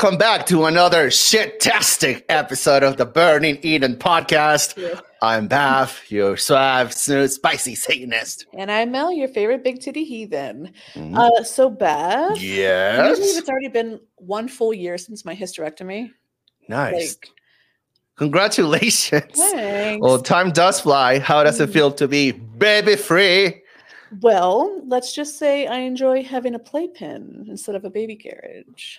Welcome back to another shit-tastic episode of the Burning Eden podcast. I'm Baph, your suave, smooth, spicy Satanist. And I'm Mel, your favorite big titty heathen. Mhm. Uh, so Baph, can you believe it's already been one full year since my hysterectomy. Nice. Like, Congratulations. thanks. Well, time does fly. How does it Mm. feel to be baby free? Well, let's just say I enjoy having a playpen instead of a baby carriage.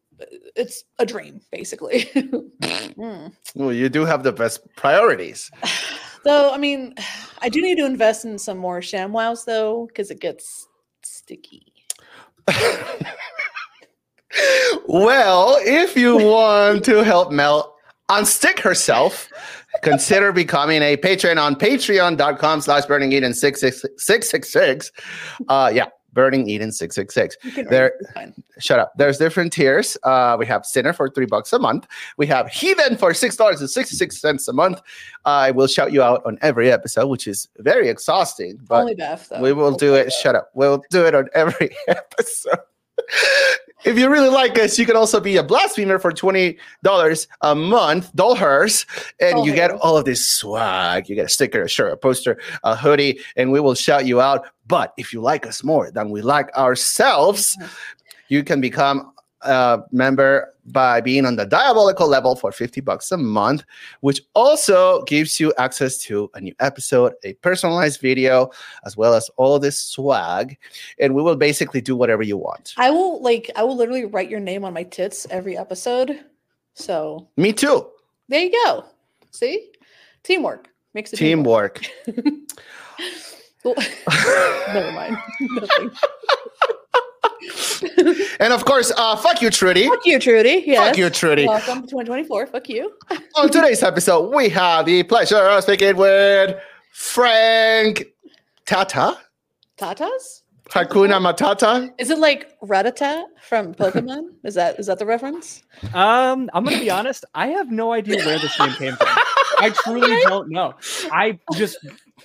it's a dream, basically. Mm. Well, you do have the best priorities. Though, I mean, I do need to invest in some more ShamWows though, because it gets sticky. well, if you want to help Mel unstick herself, consider becoming a patron on patreon.com slash burning eden 666. Uh, yeah, burning eden 666. There- Shut up. There's different tiers. Uh, we have Sinner for three bucks a month. We have Heathen for six dollars and sixty six cents a month. I will shout you out on every episode, which is very exhausting, but Only Baph though. we will do try it. Shut up. We'll do it on every episode. If you really like us, you can also be a blasphemer for twenty dollars a month, dollars, and you get all of this swag. You get a sticker, a shirt, a poster, a hoodie, and we will shout you out. But if you like us more than we like ourselves, Mhm. you can become a member by being on the diabolical level for 50 bucks a month which also gives you access to a new episode a personalized video as well as all this swag and we will basically do whatever you want I will like I will literally write your name on my tits every episode. So me too there you go. See? Teamwork makes it teamwork Well, Never mind. Nothing. and of course uh fuck you trudy Fuck you, Trudy. Yes. fuck you trudy Welcome to 2024. Fuck you. on today's episode we have the pleasure of speaking with frank tata Tatas? hakuna matata Is it like Rattata from Pokemon? is that is that the reference? Um, I'm gonna be honest. I have no idea where this name came from. I truly don't know. I just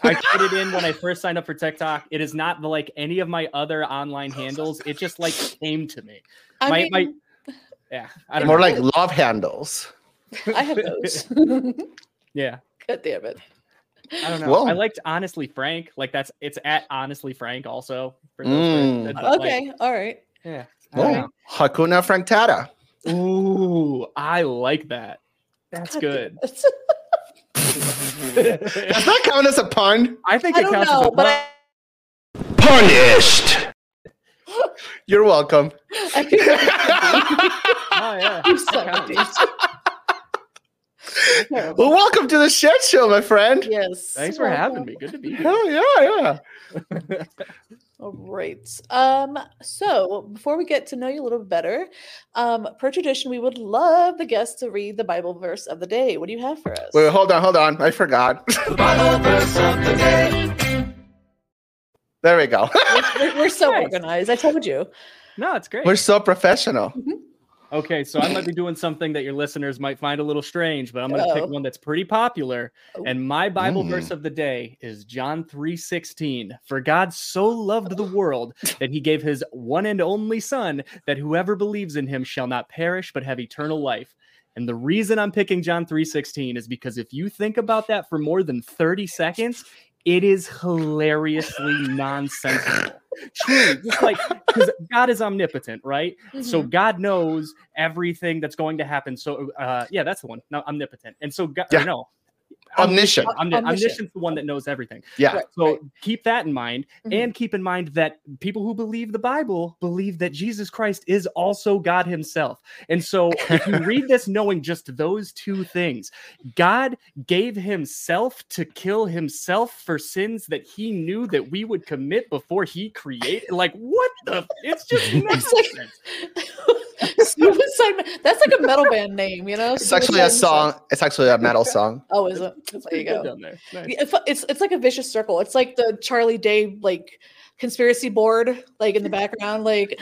I put it in when I first signed up for TikTok. It is not the, like any of my other online handles. It just like came to me. I My- mean, my- Yeah, I don't more know. like love handles I have those. yeah, God damn it. I don't know. Whoa. I liked honestly Frank. Like that's it's at honestly Frank also. For those Mm. that- but, like, Okay, all right. yeah. I don't Oh, Hakuna Frank Tata. Ooh, I like that. That's God good. damn. Does that count as a pun? I think I it don't counts as a pun. I, Punished. You're welcome. I feel Oh yeah. you that suck, counts. dude. well, welcome to the shit show, my friend. Yes. Thanks for having me. Good to be here. Hell yeah, yeah. All right. Um, so before we get to know you a little bit better, um, per tradition, we would love the guests to read the Bible verse of the day. What do you have for us? Wait, hold on, hold on. I forgot. The Bible verse of the day. there we go. We're, we're so Nice. organized. I told you. No, it's great. We're so professional. Okay, so I might be doing something that your listeners might find a little strange, but I'm going to pick one that's pretty popular. Oh. And my Bible Mm. verse of the day is John 3:16. For God so loved the world that he gave his one and only son that whoever believes in him shall not perish but have eternal life. And the reason I'm picking John 3:16 is because if you think about that for more than 30 seconds, it is hilariously nonsensical. Truly, just like because God is omnipotent, right? So Mhm. God knows everything that's going to happen. So uh yeah, that's the one. No, omnipotent. And so God Yeah. no. Omniscient. Omni- Omniscient. omniscient's the one that knows everything. Yeah. Right, So right. keep that in mind, Mhm. and keep in mind that people who believe the Bible believe that Jesus Christ is also God Himself. And so, if you read this knowing just those two things, God gave Himself to kill Himself for sins that He knew that we would commit before He created. Like, what the? It's just nonsense. Suicide. That's like a metal band name, you know. It's actually a song. It's actually a metal song. Oh, is it? There you Good go. down there. Nice. It's, it's it's like a vicious circle. It's like the Charlie Day like conspiracy board, like in the background, like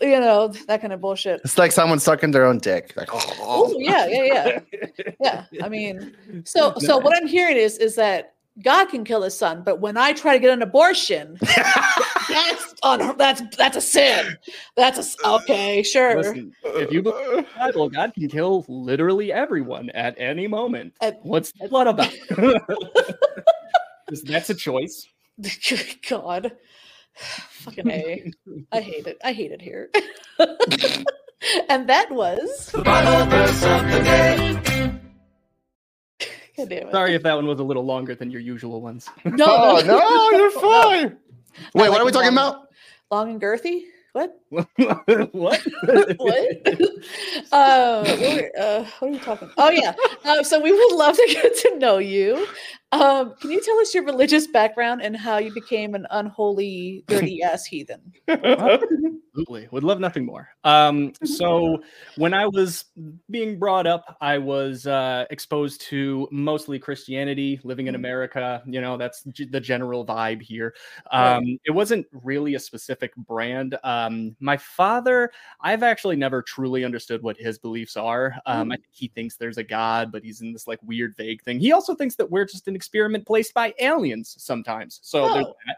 you know that kind of bullshit. It's like someone sucking their own dick. Like, Oh yeah, yeah, yeah, yeah. I mean, so so what I'm hearing is is that God can kill his son, but when I try to get an abortion, that's un- that's that's a sin. That's a s- okay, sure. Listen, if you believe the Bible, God can kill literally everyone at any moment. At- What's the blood about? That's a choice. God, fucking a. I hate it. I hate it here. and that was. God damn it. Sorry if that one was a little longer than your usual ones. No, oh no, you're fine. Wait, I what like are we talking long. about? Long and girthy. What? what? what? uh, what uh, what are we talking? Oh yeah. Uh, so we would love to get to know you. Um, can you tell us your religious background and how you became an unholy, dirty ass heathen? Absolutely. Would love nothing more. Um, so when I was being brought up, I was uh, exposed to mostly Christianity, living in Mhm. America. You know, that's g- the general vibe here. Right. Um, it wasn't really a specific brand. Um, my father, I've actually never truly understood what his beliefs are. Um, I think he thinks there's a God, but he's in this like weird, vague thing. He also thinks that we're just an experiment placed by aliens sometimes. So there's Oh. that.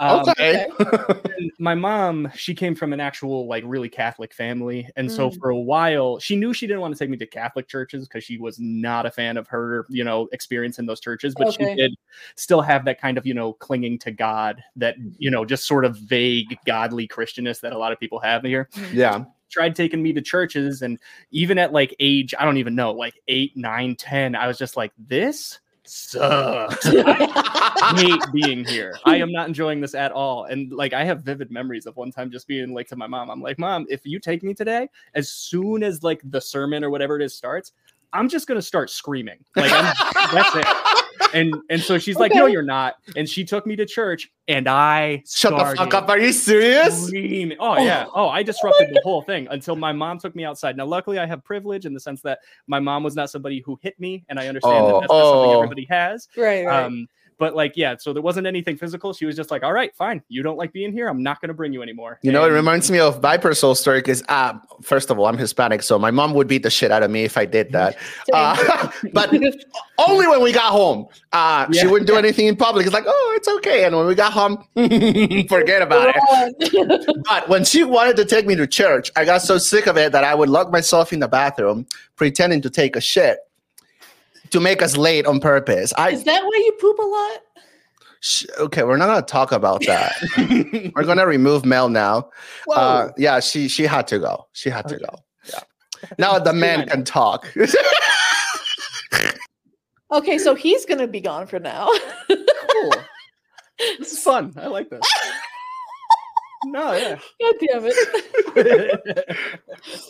Um, okay. my mom, she came from an actual like really Catholic family, and so Mm. for a while, she knew she didn't want to take me to Catholic churches because she was not a fan of her, you know, experience in those churches. But Okay. she did still have that kind of, you know, clinging to God, that you know, just sort of vague godly Christianness that a lot of people have here yeah. tried taking me to churches and even at like age i don't even know like eight nine ten i was just like this sucks. I hate being here. I am not enjoying this at all. And like i have vivid memories of one time just being like to my mom. I'm like mom if you take me today as soon as like the sermon or whatever it is starts i'm just gonna start screaming. Like I'm, that's it and and so she's like no you're not and she took me to church and i Shut the fuck up. Are you serious? screaming. Oh yeah. Oh, I disrupted the whole thing until my mom took me outside. Now, luckily, I have privilege in the sense that my mom was not somebody who hit me, and I understand Oh, that that's not something oh. everybody has. right, right. Um, but like, yeah. So there wasn't anything physical. She was just like, "All right, fine. You don't like being here. I'm not going to bring you anymore." You know, it reminds me of my personal story because, uh, first of all, I'm Hispanic, so my mom would beat the shit out of me if I did that. Uh, but only when we got home. Uh, She wouldn't do anything in public. It's like, oh, it's okay. And when we got home, forget about it. But when she wanted to take me to church, I got so sick of it that I would lock myself in the bathroom, pretending to take a shit to make us late on purpose. I Is that why you poop a lot? sh- okay, we're not gonna talk about that. we're gonna remove Mel now. Uh, yeah, she she had to go. She had to go. Yeah. Now the man can talk. Okay, so he's gonna be gone for now. cool. This is fun. I like this. No, yeah. God damn it.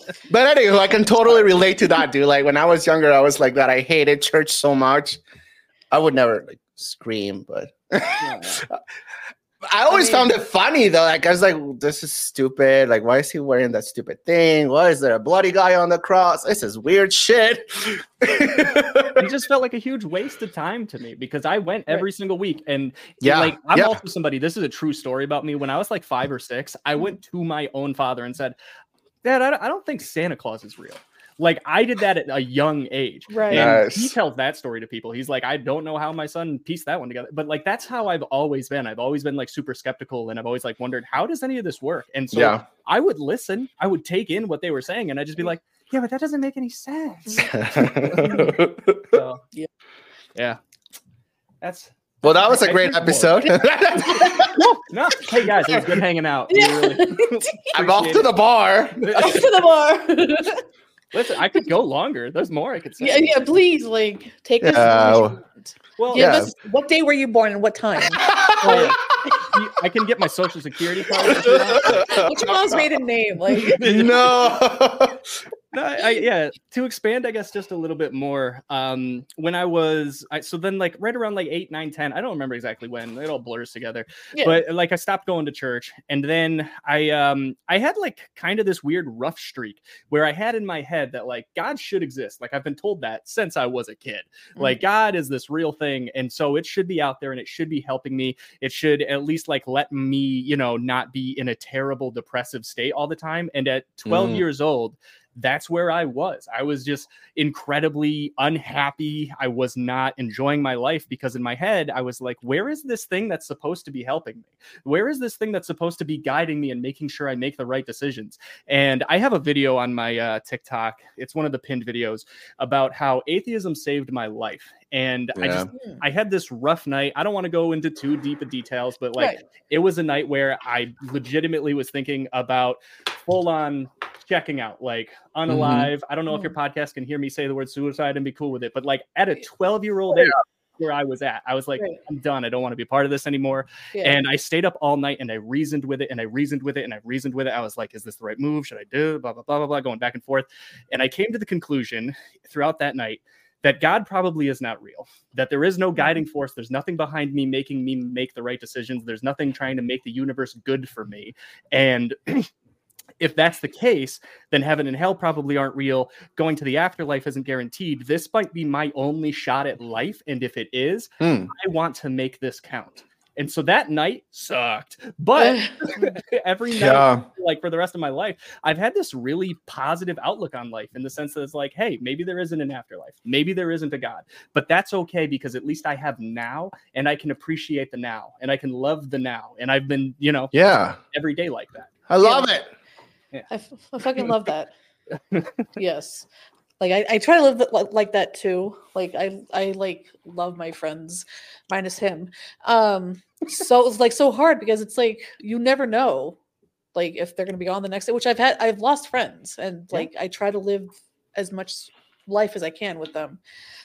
but anyway, I can totally relate to that, dude. Like when I was younger, I was like that. I hated church so much. I would never like scream, but Yeah. I always mean- found it funny though. Like I was like, this is stupid. Like, why is he wearing that stupid thing? Why is there a bloody guy on the cross? This is weird shit. it just felt like a huge waste of time to me because I went every single week and Yeah, like I'm yeah. also somebody this is a true story about me when I was like 5 or 6 I went to my own father and said dad I don't think Santa Claus is real like I did that at a young age Right. and he tells that story to people he's like I don't know how my son pieced that one together but like that's how I've always been I've always been like super skeptical and I've always like wondered how does any of this work and so yeah. I would listen I would take in what they were saying and I'd just be like yeah but that doesn't make any sense so, Yeah. yeah. That's well, that was a I great episode. no, no. Hey guys, it was good hanging out. Yeah. really I'm off to the bar. Off to the bar. Listen, I could go longer. There's more I could say. Yeah, yeah. Please, like, take this. Yeah. as much as you want. Well, Yeah. us what day were you born and what time? well, I can get my social security card. if you want. What's your mom's maiden name? Like, no. no, I, yeah. To expand, I guess just a little bit more. Um, when I was, I, so then like right around like eight, nine, ten. I don't remember exactly when. It all blurs together. Yeah. But like I stopped going to church, and then I um I had like kind of this weird rough streak where I had in my head that like God should exist. Like I've been told that since I was a kid. Like God is this real thing, and so it should be out there, and it should be helping me. It should at least like let me, you know, not be in a terrible depressive state all the time. And at 12 Mm. years old, that's where I was. I was just incredibly unhappy. I was not enjoying my life because in my head, I was like, where is this thing that's supposed to be helping me? Where is this thing that's supposed to be guiding me and making sure I make the right decisions? And I have a video on my uh, TikTok. It's one of the pinned videos about how atheism saved my life. And I just Hmm. I had this rough night. I don't want to go into too deep of details, but like Right. it was a night where I legitimately was thinking about full on checking out, like unalive. I don't know if your podcast can hear me say the word suicide and be cool with it, but like at a 12 year old age, where I was at, I was like, Right. I'm done. I don't want to be part of this anymore. Yeah. And I stayed up all night and I reasoned with it and I reasoned with it and I reasoned with it. I was like, is this the right move? Should I do? Blah, blah, blah, blah, blah, going back and forth. And I came to the conclusion throughout that night that God probably is not real, that there is no guiding force. There's nothing behind me making me make the right decisions. There's nothing trying to make the universe good for me. And if that's the case, then heaven and hell probably aren't real. Going to the afterlife isn't guaranteed. This might be my only shot at life. And if it is, Hmm. I want to make this count. And so that night sucked. But every night, Yeah. like for the rest of my life, I've had this really positive outlook on life in the sense that it's like, hey, maybe there isn't an afterlife. Maybe there isn't a God. But that's okay because at least I have now and I can appreciate the now and I can love the now. And I've been, you know, Yeah. every day like that. I love it. I, f- I fucking love that. yes. Like I, I try to live th- like, like that too. Like I I like love my friends minus him. Um so it's like so hard because it's like you never know like if they're gonna be on the next day, which I've had I've lost friends and Yeah. like I try to live as much life as I can with them.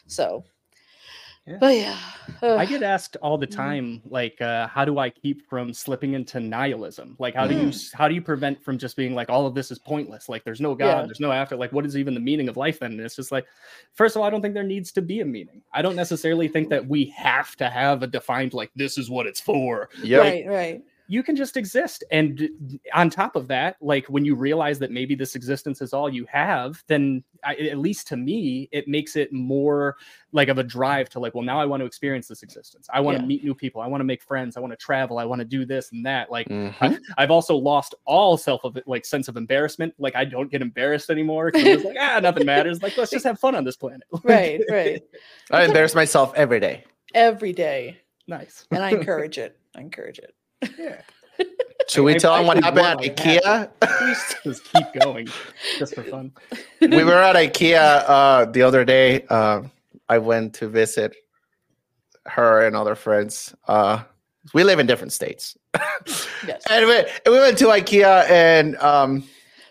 So Yeah. but yeah. I get asked all the Mhm. time, like, uh, how do I keep from slipping into nihilism? Like, how do you Mm. how do you prevent from just being like, all of this is pointless? Like, there's no God, Yeah. there's no after. Like, what is even the meaning of life? Then and it's just like, first of all, I don't think there needs to be a meaning. I don't necessarily think that we have to have a defined like this is what it's for. Yep. right, right. You can just exist, and on top of that, like when you realize that maybe this existence is all you have, then I, at least to me, it makes it more like of a drive to like, well, now I want to experience this existence. I want to meet new people. I want to make friends. I want to travel. I want to do this and that. Like, Mhm. I've also lost all self of it, like sense of embarrassment. Like, I don't get embarrassed anymore. I'm like, ah, nothing matters. Like, let's just have fun on this planet. Right, right. I embarrass myself every day. Every day. nice. And I encourage it. I encourage it. Yeah. Should we I- tell I them what actually happened at want my IKEA? Just keep going, just for fun. we were at IKEA uh, the other day. Uh, I went to visit her and other friends. Uh, we live in different states. Yes. And we, and we went to IKEA, and um,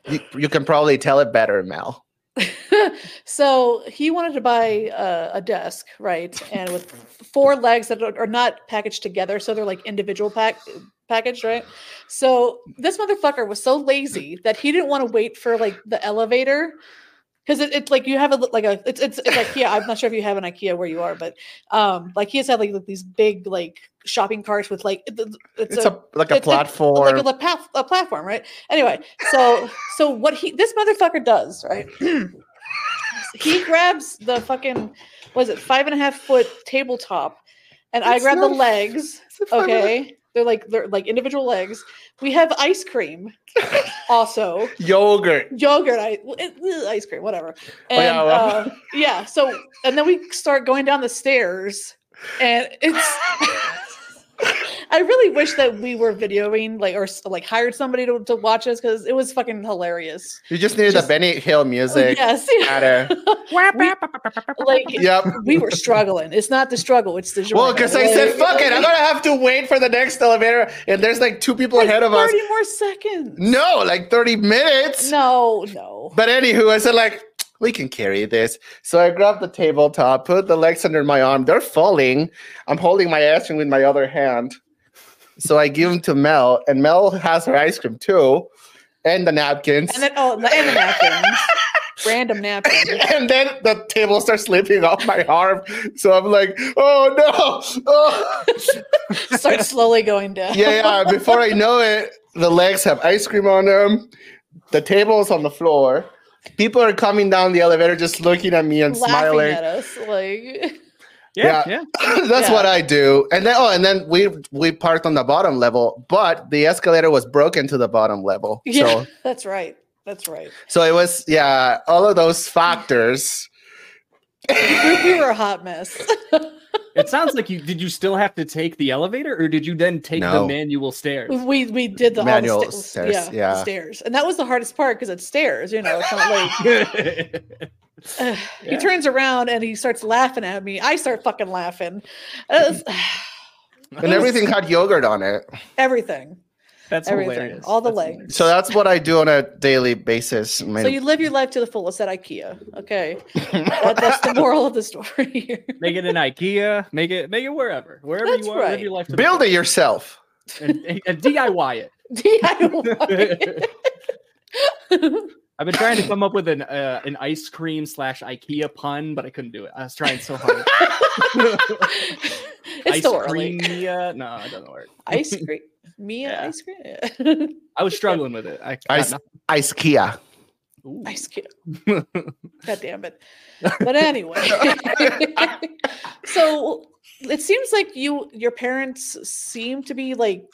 you, you can probably tell it better, Mel. so he wanted to buy a desk, right? And with four legs that are, are not packaged together, so they're like individual pack packaged, right? So this motherfucker was so lazy that he didn't want to wait for like the elevator. Because it, it's like you have a like a it's it's it's IKEA. I'm not sure if you have an IKEA where you are, but um like he has had like, these big like shopping carts with like it- it's, It's a, a like a platform. like a, path, a platform, right? Anyway, so so what he this motherfucker does, right? he grabs the fucking was it five and a half foot tabletop, and I It's grab the legs. Okay, they're like they're like individual legs. We have ice cream, also Yogurt. yogurt, I, ice cream, whatever. Oh, yeah, well. uh, yeah, so and then we start going down the stairs, and it's. I really wish that we were videoing, like, or like hired somebody to, to watch us because it was fucking hilarious. You just needed Just- the Benny Hill music. Oh, yes, Matter. like Yep. we were struggling. It's not the struggle; it's the joy. Well, because I said, fuck it, I'm gonna have to wait for the next elevator, and there's like two people Like ahead of us. Thirty more seconds. No, like 30 minutes. no, no. But anywho, I said like, we can carry this. So I grab the tabletop, put the legs under my arm. They're falling. I'm holding my cream with my other hand. So I give them to Mel, and Mel has her ice cream too, and the napkins. And then oh, and the napkins, random napkins. and then the table starts slipping off my arm. So I'm like, oh no. Oh. Start slowly going down. yeah, yeah. Before I know it, the legs have ice cream on them. The table's on the floor. People are coming down the elevator just looking at me and laughing smiling. at us like Yeah, yeah. That's Yeah. what I do. And then oh, and then we we parked on the bottom level, but the escalator was broken to the bottom level. yeah So that's right that's right so it was yeah, all of those factors. we, we were a hot mess It sounds like you did. You still have to take the elevator, or did you then take the manual stairs? we we did the all Manual the sta- stairs, yeah, the yeah. stairs and that was the hardest part because it's stairs you know it's not like Ugh, he turns around and he starts laughing at me i start fucking laughing was- And everything had yogurt on it. everything That's everything, hilarious. all the That's legs. hilarious. So that's what I do on a daily basis. My- so you live your life to the fullest at ikea okay that, that's the moral of the story here Make it an IKEA. Make it make it wherever, wherever That's you want. Live your life. To the Build it yourself. fullest. and, and DIY it. DIY. I've been trying to come up with an uh, an ice cream slash IKEA pun, but I couldn't do it. I was trying so hard. it's ice cream. Mia? No, it doesn't work. Ice cream. Mia Yeah. ice cream. I was struggling with it. I Ice- nothing. Ice Kia. Ooh. ice cream. God damn it. But anyway. so it seems like you your parents seem to be like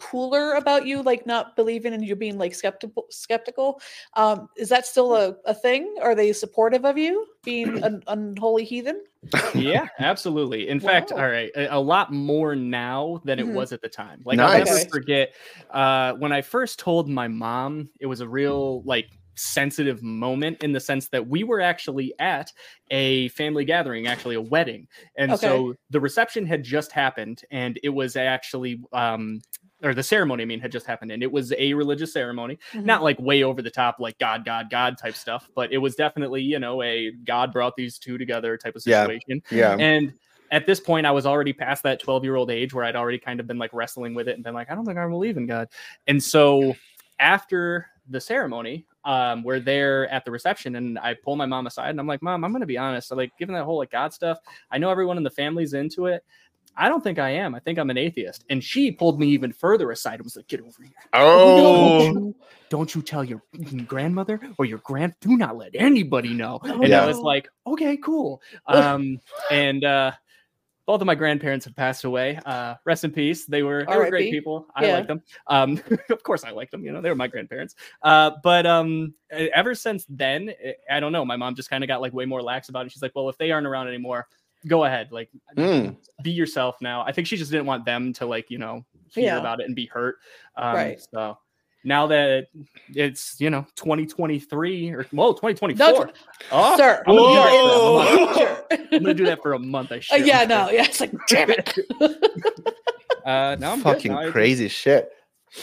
cooler about you like not believing in you being like skeptical skeptical um is that still a, a thing are they supportive of you being an unholy heathen yeah, absolutely. In fact, all right, a, a lot more now than it Mhm. was at the time. Like I'll never Nice. forget uh, when I first told my mom. It was a real like sensitive moment in the sense that we were actually at a family gathering, actually a wedding, and so the reception had just happened, and it was actually. Um, or the ceremony, I mean, had just happened, and it was a religious ceremony. not like way over the top like god god god type stuff but it was definitely you know a god brought these two together type of situation Yeah. and at this point i was already past that 12 year old age where i'd already kind of been like wrestling with it and been like i don't think i believe in god and so after the ceremony um we're there at the reception and i pull my mom aside and i'm like mom i'm gonna be honest like given that whole like god stuff i know everyone in the family's into it I don't think I am. I think I'm an atheist. And she pulled me even further aside and was like, get over here. Oh. Don't you, don't you tell your grandmother or your grand do not let anybody know. Oh, and Yeah. I was like, okay, cool. Um, and uh both of my grandparents have passed away. Uh, rest in peace. They were, they were great people. I Yeah. like them. Um, of course, I like them. You know, they were my grandparents. Uh, but um, ever since then, I don't know. My mom just kind of got like way more lax about it. She's like, well, if they aren't around anymore, go ahead. Like, Mm. be yourself now. I think she just didn't want them to like, you know, hear Yeah. about it and be hurt. Um, Right. So now that it's, you know, 2023 or well, 2024. No, oh, sir I'm gonna, do that for a Whoa. month. I'm gonna do that for a month. I Uh, yeah no yeah it's like damn it Uh, now I'm. Fucking Now I- crazy shit.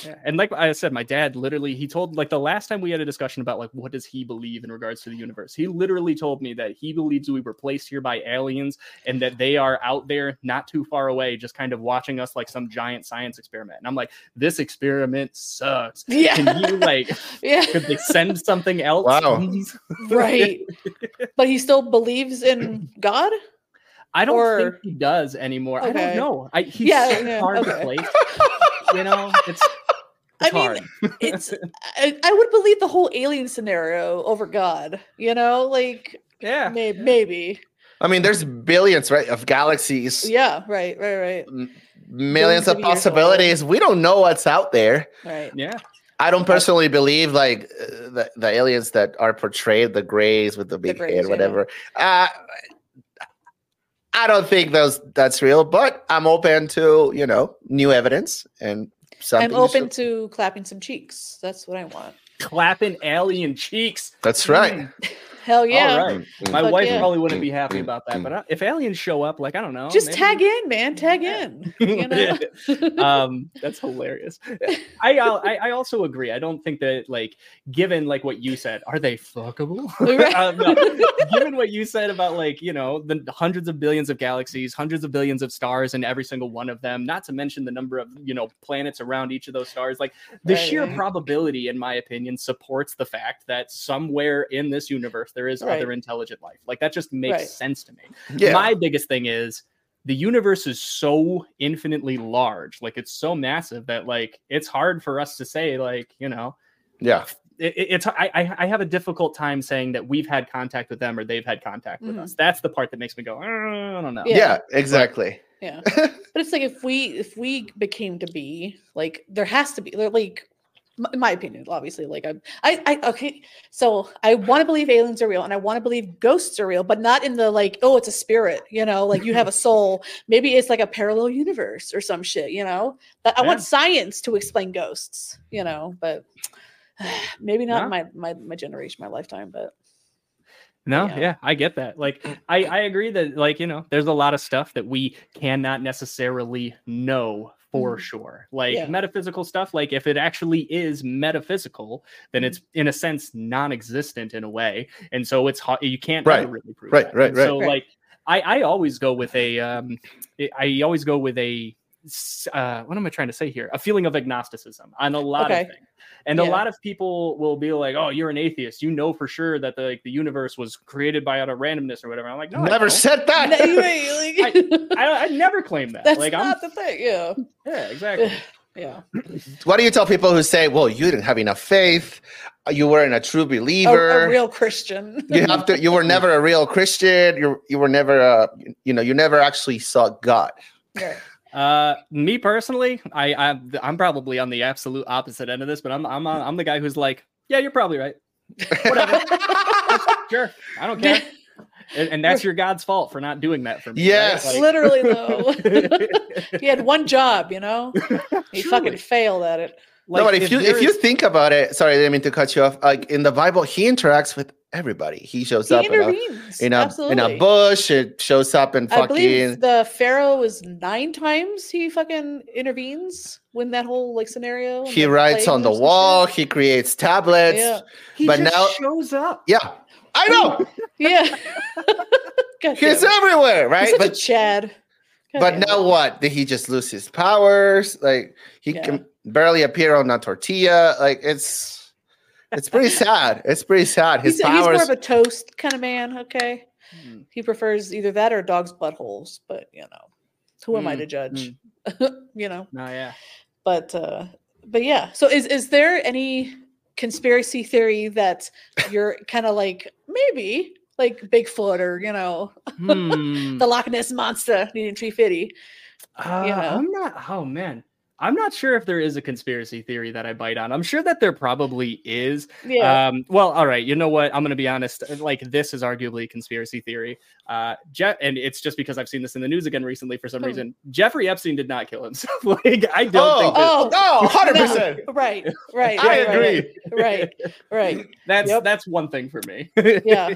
Yeah. And like I said, my dad literally he told like the last time we had a discussion about like what does he believe in regards to the universe. He literally told me that he believes we were placed here by aliens and that they are out there not too far away, just kind of watching us like some giant science experiment. And I'm like, this experiment sucks. yeah Can you like yeah could they send something else? Wow. right but he still believes in god I don't Or- think he does anymore. I don't know. I he's Yeah, so yeah, hard to okay. place. You know, it's, I it's mean, hard. it's I, I would believe the whole alien scenario over god you know like yeah. maybe maybe I mean, there's billions, right, of galaxies, yeah right right right millions of of possibilities. We don't know what's out there. right Yeah. I don't personally believe like uh, the, the aliens that are portrayed, the grays with the big Greys, head, yeah. whatever. Uh, I don't think those that's real, but I'm open to you know new evidence and something. i'm open to clapping some cheeks that's what i want Clapping alien cheeks. That's right. Mm. Hell yeah. All right. My Fuck wife yeah. probably wouldn't be happy about that, but uh, if aliens show up, like I don't know, Just maybe- tag in, man. Tag in. You know? um, that's hilarious. I, I I also agree. I don't think that like given like what you said, are they fuckable? Um, no. given what you said about like you know the hundreds of billions of galaxies, hundreds of billions of stars, and every single one of them, not to mention the number of you know planets around each of those stars, like the Right, sheer probability, in my opinion, supports the fact that somewhere in this universe there is Right. other intelligent life. Like that just makes Right. sense to me. Yeah. My biggest thing is the universe is so infinitely large, like it's so massive that like it's hard for us to say like you know yeah. it, it- it's I I I have a difficult time saying that we've had contact with them or they've had contact with Mhm. us. That's the part that makes me go "Uh, I don't know. Yeah. Yeah, exactly. Yeah. but it's like if we if we became to be like there has to be there like m- in my opinion obviously like I, I i okay so i want to believe aliens are real and i want to believe ghosts are real but not in the like oh it's a spirit you know like you have a soul maybe it's like a parallel universe or some shit you know that i want science to explain ghosts you know but maybe not Yeah. in my my my generation my lifetime but No, Yeah. yeah. I get that. Like, I I agree that like you know, there's a lot of stuff that we cannot necessarily know for Mhm. sure. Like Yeah. metaphysical stuff. Like, if it actually is metaphysical, then Mhm. it's in a sense non-existent in a way, and so it's hard. You can't Right. really prove Right, that. right, right. So Right. like, I I always go with a um, I- I always go with a s- uh, what am I trying to say here? A feeling of agnosticism on a lot Okay. of things. And a lot of people will be like, "Oh, you're an atheist. You know for sure that the like the universe was created by out of randomness or whatever." I'm like, "No, Never don't. said that. No, you ain't, like, I, I never claim that. that's like, not the thing yeah yeah, exactly. yeah what do you tell people who say, "Well, you didn't have enough faith. You weren't a true a, believer. a real christian you have to. You were never a real Christian. You you were never a. You know, you never actually saw God." Right. Uh, me personally, I, I I'm probably on the absolute opposite end of this, but I'm I'm I'm the guy who's like, "Yeah, you're probably right. Whatever. sure, I don't care." And, and that's your God's fault for not doing that for me. right? Yes. Like- Literally though. he had one job, you know? He fucking failed at it. no, but if, you if you think about it, sorry, I didn't mean to cut you off. Like in the Bible, he interacts with everybody. He shows He up in a, intervenes. in a absolutely. in a bush. It shows up in I believe fucking. the Pharaoh was nine times he fucking intervenes when that whole like scenario. He writes on the wall. shit. He creates tablets. Yeah. he but just now- shows up. Yeah, I know. Yeah. God He's damn it. everywhere, He's right? such a But Chad. God but damn now it. what? Did he just lose his powers? Like he Yeah. can barely appear on a tortilla. Like it's it's pretty sad. It's pretty sad. His he's, he's more of a toast kind of man, okay? Hmm. He prefers either that or dog's buttholes, but you know, who am I Mm, to judge? you know. No, yeah. but uh but yeah so is is there any conspiracy theory that you're kind of like maybe like bigfoot or you know Hmm. the loch ness monster needing tree fitty Uh, know? I'm not. Oh man, I'm not sure if there is a conspiracy theory that I bite on. I'm sure that there probably is. yeah Um, well, all right. You know what? I'm going to be honest. Like this is arguably a conspiracy theory. Uh, Je- and it's just because I've seen this in the news again recently for some Hmm. reason. Jeffrey Epstein did not kill himself. like I don't Oh, think that, oh no, 100%. no, right right I right, right, agree. right right that's Yep. that's one thing for me. yeah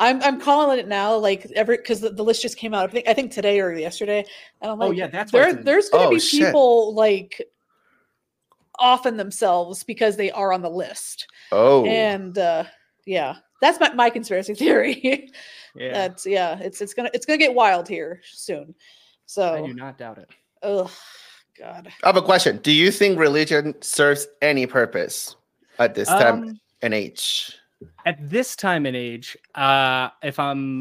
i'm i'm calling it now like every because the, the list just came out i think i think today or yesterday and i'm like Oh, yeah, that's there, it's there's gonna Oh, be shit. people like offing themselves because they are on the list Oh, and uh yeah that's my, my conspiracy theory yeah, that's yeah it's it's gonna it's gonna get wild here soon So I so do not doubt it. oh god I have a question. Do you think religion serves any purpose at this time Um, and age? at this time and age, uh, if I'm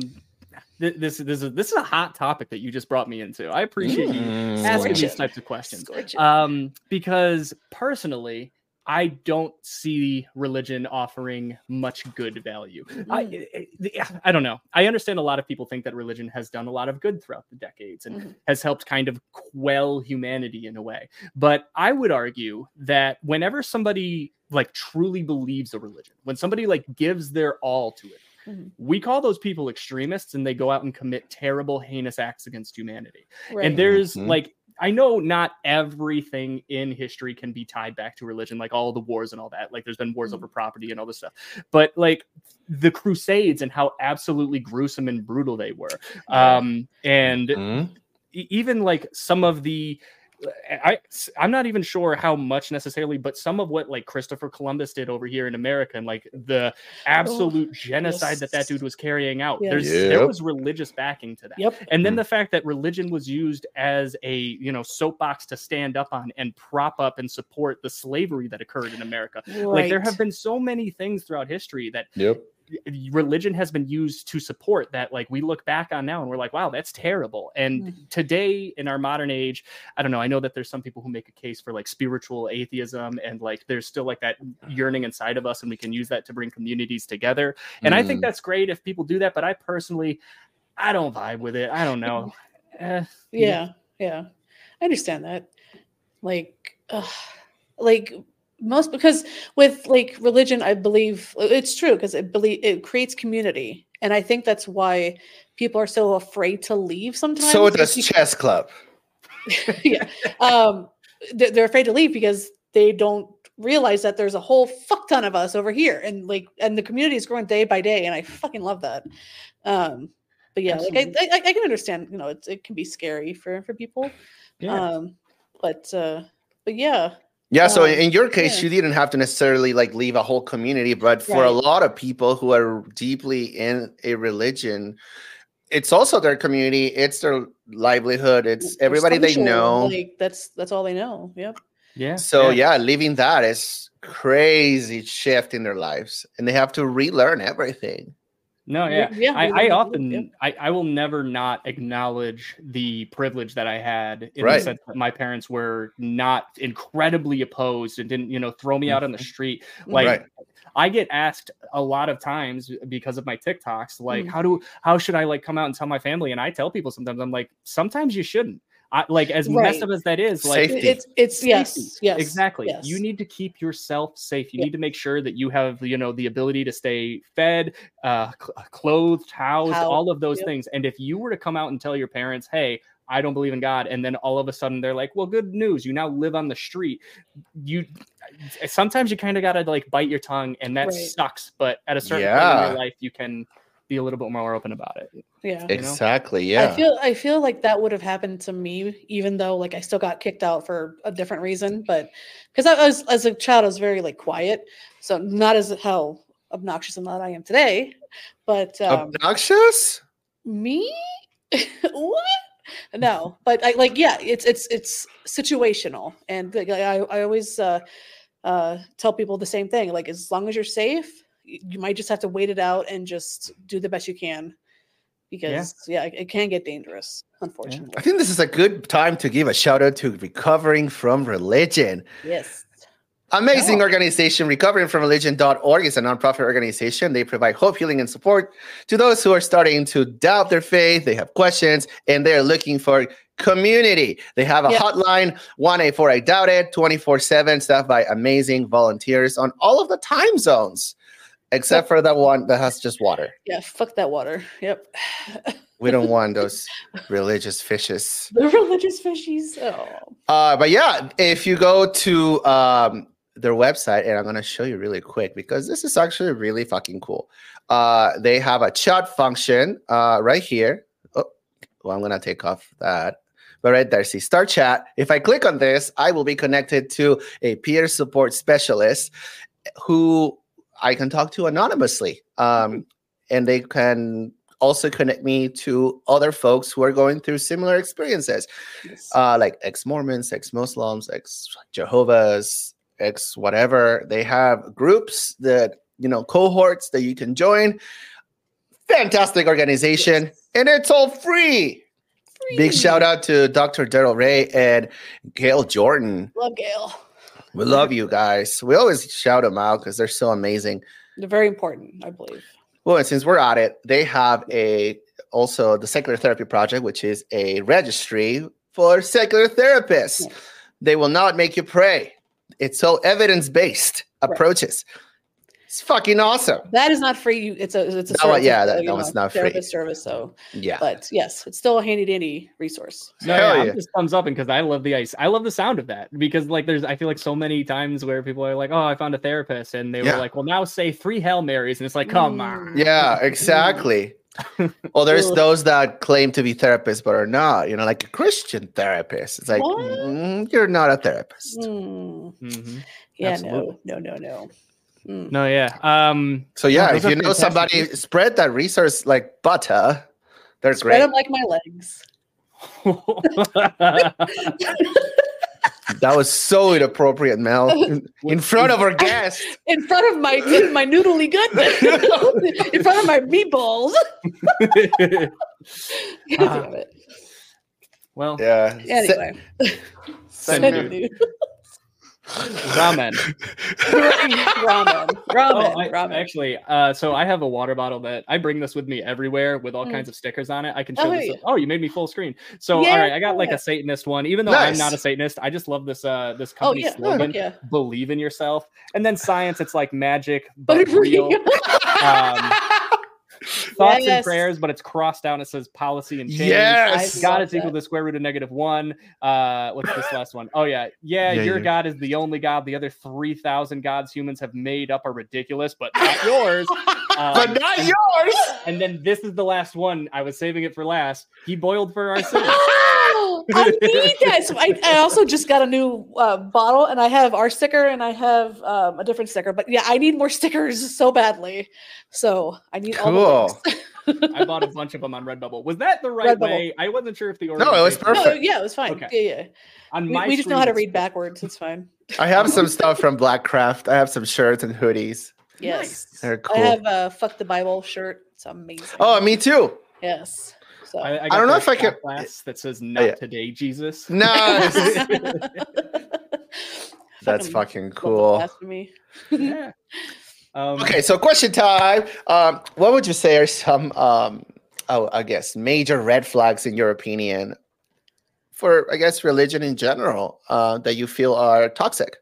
th- this this is this is a hot topic that you just brought me into. I appreciate you Mm. asking these types of questions. Scorching. Um, because personally, I don't see religion offering much good value. I, Mm. I- I- I don't know. I understand a lot of people think that religion has done a lot of good throughout the decades and Mhm. has helped kind of quell humanity in a way. But I would argue that whenever somebody like truly believes a religion, when somebody like gives their all to it, Mhm. we call those people extremists and they go out and commit terrible, heinous acts against humanity. right. And there's Mhm. like I know not everything in history can be tied back to religion, like all the wars and all that. Like there's been wars Mhm. over property and all this stuff. But like the Crusades and how absolutely gruesome and brutal they were. Um, and Mhm. e- even like some of the I I'm not even sure how much necessarily, but some of what like Christopher Columbus did over here in America and like the absolute genocide that that dude was carrying out. Yes. There's there was religious backing to that. Yep. And then Mm. the fact that religion was used as a you know soapbox to stand up on and prop up and support the slavery that occurred in America. Like there have been so many things throughout history that Yep. Religion has been used to support that like we look back on now and we're like wow that's terrible. And today in our modern age i don't know i know that there's some people who make a case for like spiritual atheism and like there's still like that yearning inside of us and we can use that to bring communities together. And i think Mm. that's great if people do that but i personally i don't vibe with it. I don't know. Eh, yeah. Yeah i understand that. Like uh, like most because with like religion i believe it's true because it believe it creates community. And i think that's why people are so afraid to leave sometimes So is does because- chess club. yeah. Um they're, they're afraid to leave because they don't realize that there's a whole fuck ton of us over here. And like and the community is growing day by day and i fucking love that. Um but yeah like I, I i can understand you know it's, it can be scary for for people. Yeah. Um but uh but yeah Yeah, so Um, in your case, yeah. you didn't have to necessarily like leave a whole community, but for a lot of people who are deeply in a religion, it's also their community, it's their livelihood, it's everybody they know. like that's that's all they know yep yeah So yeah, leaving that is crazy shift in their lives, and they have to relearn everything. No, Yeah, yeah. yeah, I, I often yeah. I, I will never not acknowledge the privilege that I had in Right. the sense that my parents were not incredibly opposed and didn't, you know, throw me out on the street. Like Right. I get asked a lot of times because of my TikToks, like Mm. how do how should I like come out and tell my family? And I tell people sometimes I'm like, sometimes you shouldn't. I like as messed up as that is, like Safety. it's it's yes safety. yes exactly yes. you need to keep yourself safe you Yeah. need to make sure that you have you know the ability to stay fed uh cl- clothed housed Housed, all of those yep. things and if you were to come out and tell your parents hey I don't believe in God. And then all of a sudden they're like, well, good news. You now live on the street. You sometimes you kind of got to like bite your tongue and that Right. sucks. But at a certain point in your life, you can be a little bit more open about it. Yeah know? Exactly. Yeah. I feel I feel like that would have happened to me, even though like I still got kicked out for a different reason. But because I was as a child, I was very like quiet, so not as how obnoxious and loud I am today. But um, Obnoxious. me, what? No, but I like yeah, it's it's it's situational, and like, I I always uh, uh, tell people the same thing. Like as long as you're safe, you might just have to wait it out and just do the best you can, because yeah, it, it can get dangerous, unfortunately. I think this is a good time to give a shout out to Recovering from Religion. Yes. Amazing Yeah. organization, recoveringfromreligion.org is a nonprofit organization. They provide hope, healing, and support to those who are starting to doubt their faith. They have questions and they're looking for community. They have a Yeah. hotline, 184 I doubt it, 24 7, staffed by amazing volunteers on all of the time zones, except for that one that has just water. Yeah. Fuck that water. Yep. We don't want those religious fishes. the religious fishies. Oh. Uh, but yeah, if you go to um, their website, and I'm gonna show you really quick because this is actually really fucking cool. Uh, they have a chat function uh, right here. Oh, well, I'm gonna take off that. But right there, see start chat. If I click on this, I will be connected to a peer support specialist who I can talk to anonymously. Um, and they can also connect me to other folks who are going through similar experiences Yes. uh, like ex Mormons, ex Muslims, ex Jehovah's, ex whatever. They have groups that, you know, cohorts that you can join. Fantastic organization, Yes. and it's all free. Big shout out to Dr. Darrel Ray and Gayle Jordan. Love Gayle. We love you guys. We always shout them out because they're so amazing. They're very important, I believe. Well, and since we're at it, they have a also the Secular Therapy Project, which is a registry for secular therapists. Yeah. They will not make you pray. It's so evidence based Right. Approaches. It's fucking awesome. That is not free. You- It's a it's a That service, yeah, that- you that one's know, not free. service. So, Yeah. but yes, it's still a handy dandy resource. No, Hell yeah, yeah. I'm just thumbs up because I love the ice. I love the sound of that because like there's I feel like so many times where people are like, oh, I found a therapist, and they Yeah. were like, well, now say three hail marys, and it's like, come Mm. on. Yeah, exactly. well, there's those that claim to be therapists but are not. You know, like a Christian therapist. It's like mm, you're not a therapist. Mm. Mhm. Yeah, Absolutely. no, no, no, no. Mm. No, yeah. Um, So yeah, those if you know fantastic somebody, resources. spread that resource like butter. They're Spread great. them like my legs. That was so inappropriate, Mel. In, in front of our guest. In front of my my noodly goodness. in front of my meatballs. God damn it. well, Yeah. Anyway. Send Send me- nude. Nude. Ramen. ramen. Ramen. Oh, I- ramen. Actually, uh, so I have a water bottle that I bring this with me everywhere with all Mm. kinds of stickers on it. I can show Oh, this. yeah. Oh, you made me full screen. So all right, I got like a Satanist one. Even though I'm not a Satanist, I just love this uh this oh company yeah. slogan. yeah. Believe in yourself. And then science, it's like magic, but real. Um, Thoughts and prayers, but it's crossed down. It says policy and change. Yes. God love is equal to the square root of negative one. Uh, what's this last one? Oh yeah, yeah. Yeah, your yeah. God is the only God. The other three thousand gods humans have made up are ridiculous, but not yours. Um, but not and, yours. and then this is the last one. I was saving it for last. He boiled for our sins. I need that. So I, I also just got a new uh, bottle, and I have our sticker, and I have um, a different sticker. But yeah, I need more stickers so badly. So I need all Cool. the. I bought a bunch of them on Redbubble. Was that the right Redbubble. way? I wasn't sure if the order. No, it was no, perfect. yeah, it was fine. Okay. Yeah, yeah. On We, my we just know how to read backwards. It's fine. I have some stuff from Black Craft. I have some shirts and hoodies. Yes. They're cool. I have a "fuck the Bible" shirt. It's amazing. oh, me too. yes. So. I, I, I don't know if I can. could- Class that says "Not yeah. today, Jesus." No, that's fucking cool. Blasphemy. yeah. Um, Okay, so question time. Um, what would you say are some, um, oh, I guess, major red flags in your opinion for, I guess, religion in general uh, that you feel are toxic?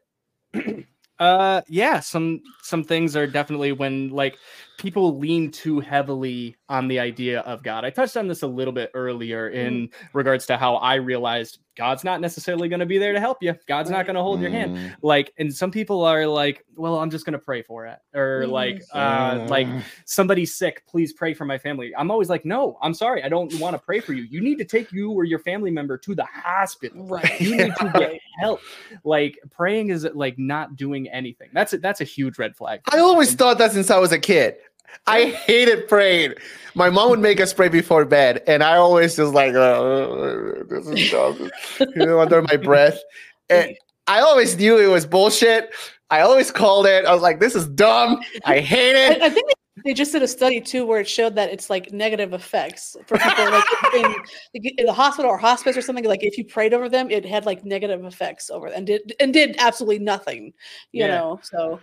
Uh, yeah, some some things are definitely when like people lean too heavily on the idea of God. I touched on this a little bit earlier in regards to how I realized God's not necessarily going to be there to help you. God's not going to hold your hand. Mm. Like, and some people are like, "Well, I'm just going to pray for it," or Mhm. like, uh, like Mm. somebody's sick, please pray for my family. I'm always like, "No, I'm sorry, I don't want to pray for you. You need to take you or your family member to the hospital." Right. you need to get help. Like praying is like not doing anything. That's a, that's a huge red flag. I always thought that since I was a kid. I hated praying. My mom would make us pray before bed, and I always just like, uh, this is dumb, you know, under my breath. And I always knew it was bullshit. I always called it. I was like, this is dumb. I hate it. I think they- just did a study too where it showed that it's like negative effects for people like in, in the hospital or hospice or something. Like if you prayed over them, it had like negative effects over and did and did absolutely nothing. You Yeah. know, so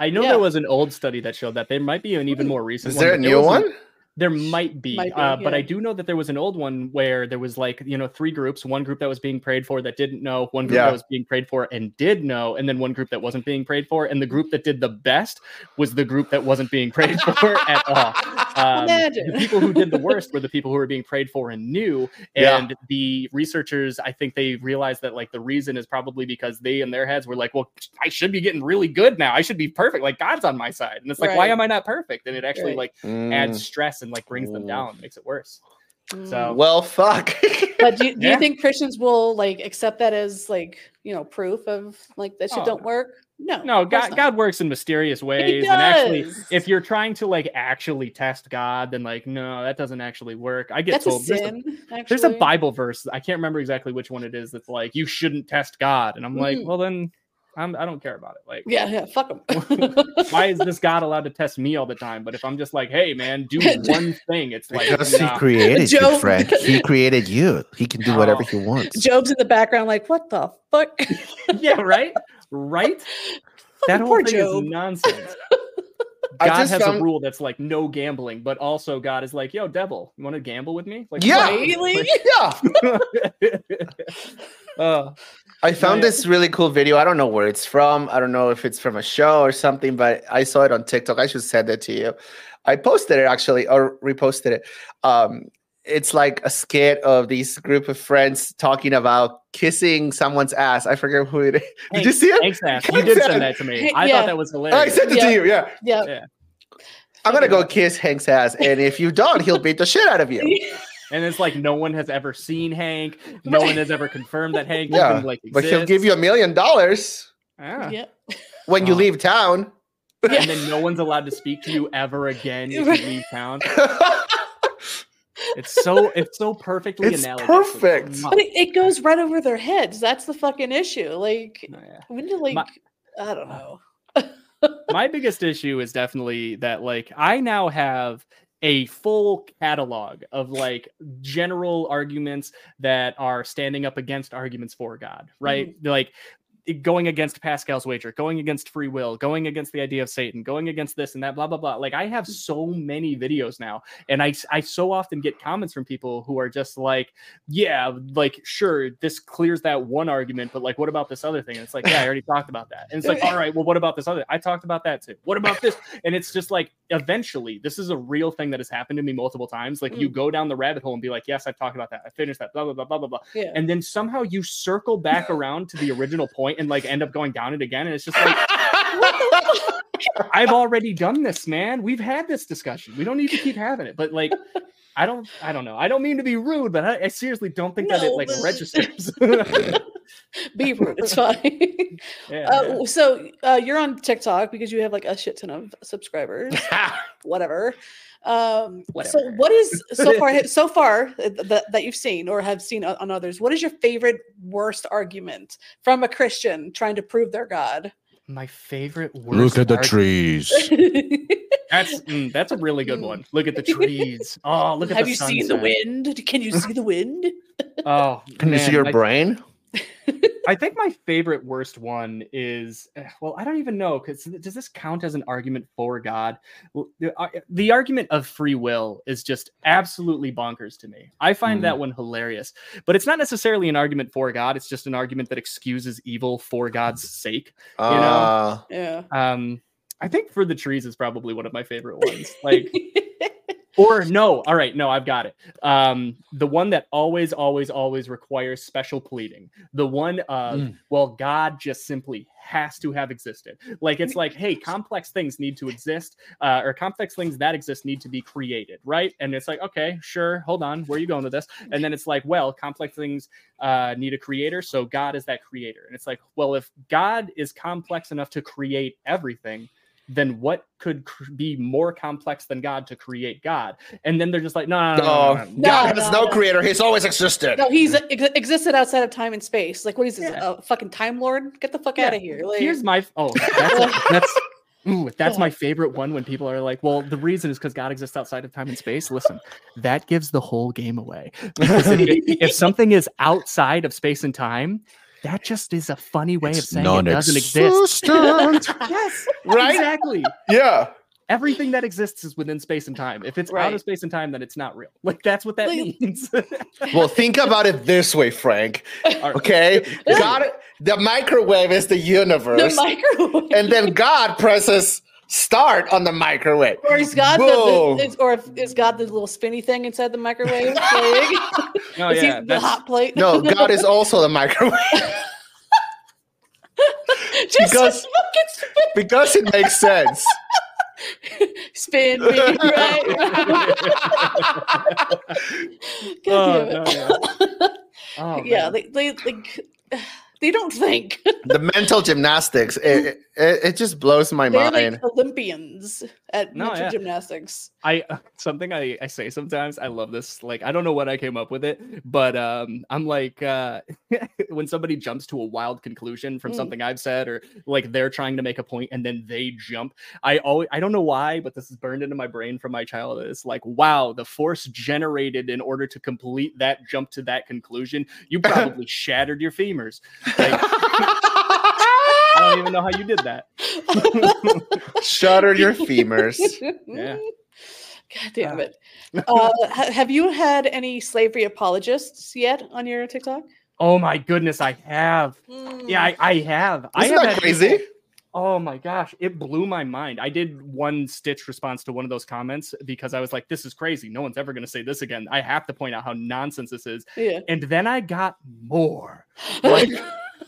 I know Yeah. there was an old study that showed that. There might be an even more recent Is one. there a new was an- one? There might be, Might be, uh, but I do know that there was an old one where there was like you know three groups. One group that was being prayed for that didn't know. One group Yeah. that was being prayed for and did know, and then one group that wasn't being prayed for. And the group that did the best was the group that wasn't being prayed for at all. Um, Imagine. the people who did the worst were the people who were being prayed for and knew. Yeah. And the researchers, I think they realized that like the reason is probably because they in their heads were like, well, I should be getting really good now. I should be perfect. Like God's on my side. And it's like, why am I not perfect? And it actually Right. like adds Mm, stress and like brings them Mm. down, makes it worse. So Mm. well, fuck. but do, do Yeah. you think Christians will like accept that as like you know proof of like that shit Oh, don't work? No, no, God. God works in mysterious ways. And actually, if you're trying to like actually test God, then like, no, that doesn't actually work. I get that's a told there's a- sin. actually. There's a Bible verse. I can't remember exactly which one it is. That's like you shouldn't test God, and I'm like, Mhm. well then, I'm, I don't care about it. Like, Yeah, yeah, fuck them. why is this God allowed to test me all the time? But if I'm just like, hey man, do one thing, it's like, Because he created Joe- you, friend. He created you. He can do whatever Oh. he wants. Job's in the background, like, what the fuck? yeah, right, right. that whole thing Job. is nonsense. God has found- a rule that's like no gambling, but also God is like, yo, devil, you want to gamble with me? Like, Yeah. Really? Yeah. uh, I found yeah. this really cool video. I don't know where it's from. I don't know if it's from a show or something, but I saw it on TikTok. I should send it to you. I posted it actually or reposted it. Um, it's like a skit of these group of friends talking about kissing someone's ass. I forget who it is. Did you see it? Thanks, Ash. You did send that to me. I yeah. thought that was hilarious. I sent it Yeah. to you. Yeah. Yeah. Yeah. I'm gonna go kiss Hank's ass, and if you don't, he'll beat the shit out of you. And it's like no one has ever seen Hank. No one has ever confirmed that Hank Yeah, even like But he'll give you a million dollars Ah. Yeah. when you Oh. leave town. And then no one's allowed to speak to you ever again if you leave town. It's so it's so perfectly It's analogous. perfect. But it, it goes right over their heads. That's the fucking issue. Like, Oh, yeah. when do like My- I don't know. my biggest issue is definitely that like I now have a full catalog of like general arguments that are standing up against arguments for God, right? Mm-hmm. Like going against Pascal's wager, going against free will, going against the idea of Satan, going against this and that, blah blah blah. Like I have so many videos now, and I I so often get comments from people who are just like, yeah, like sure, this clears that one argument, but like what about this other thing? And it's like, yeah, I already talked about that. And it's like, all right, well, what about this other? I talked about that too. What about this? And it's just like eventually, this is a real thing that has happened to me multiple times. Like you Mm. go down the rabbit hole and be like, yes, I've talked about that. I finished that, blah blah blah blah blah blah Yeah. and then somehow you circle back around to the original point and like end up going down it again and it's just like i've already done this man we've had this discussion we don't need to keep having it but like i don't i don't know i don't mean to be rude but i, I seriously don't think that it like registers Be rude. It's fine. yeah, uh, yeah. So uh, you're on TikTok because you have like a shit ton of subscribers. Whatever. Um, So what is so far so far uh, that, that you've seen or have seen on on others? What is your favorite worst argument from a Christian trying to prove their God? my favorite worst. Look at the arg- trees. that's mm, that's a really good one look at the trees oh look at have the you seen the wind? Can you see the wind? oh Can you see your my- brain? I think my favorite worst one is eh, well, I don't even know because does this count as an argument for God? The, the argument of free will is just absolutely bonkers to me. I find Mm. that one hilarious, but it's not necessarily an argument for God. It's just an argument that excuses evil for God's sake. know? Uh, Yeah. Um, I think for the trees is probably one of my favorite ones. Like or no all right no i've got it. Um the one that always always always requires special pleading. The one of Mm. well god just simply has to have existed. Like it's like hey complex things need to exist uh, or complex things that exist need to be created right? And it's like okay sure hold on where are you going with this? And then it's like well complex things uh, need a creator so god is that creator. And it's like well if god is complex enough to create everything then what could cr- be more complex than God to create God? And then they're just like, no, no, no, no, oh, no, no. No, God has no, no no. creator. He's always existed. no, he's ex- existed outside of time and space. Like, what is this? Yeah. A fucking time lord? Get the fuck Yeah. out of here! Like, Here's my oh, that's that's ooh, that's my favorite one when people are like, well, the reason is because God exists outside of time and space. Listen, that gives the whole game away. Because if, if something is outside of space and time, that just is a funny way of It's saying it doesn't exist. non-existent. yes, Right? exactly. Yeah. Everything that exists is within space and time. If it's out of space and time, then it's not real. Like that's what that Like- means. Well, think about it this way, Frank. All right. Okay. God, the microwave is the universe, the universe. microwave. and then God presses start on the microwave. or is God the, Boom. the is, or if, is God the little spinny thing inside the microwave? Like, No, is yeah, he the hot plate? No, God is also the microwave just because- fucking spin, because it makes sense. spin, me, right? God Oh, no, yeah. Oh, yeah, man. they, they like they don't think. The mental gymnastics, it, it, it just blows my They're mind. like Olympians at No, yeah. gymnastics. I something I, I say sometimes I love this like I don't know what I came up with it but um I'm like uh when somebody jumps to a wild conclusion from Mm. something I've said or like they're trying to make a point and then they jump I always I don't know why but this is burned into my brain from my childhood it's like wow the force generated in order to complete that jump to that conclusion you probably shattered your femurs like, I don't even know how you did that Shudder your femurs. Yeah. God damn Ah. it. Uh, have you had any slavery apologists yet on your TikTok? Oh my goodness, I have. Yeah, I, I have. I Isn't have that crazy? people- Oh my gosh, it blew my mind. I did one stitch response to one of those comments because I was like, this is crazy. No one's ever going to say this again. I have to point out how nonsense this is. yeah. And then I got more. Like,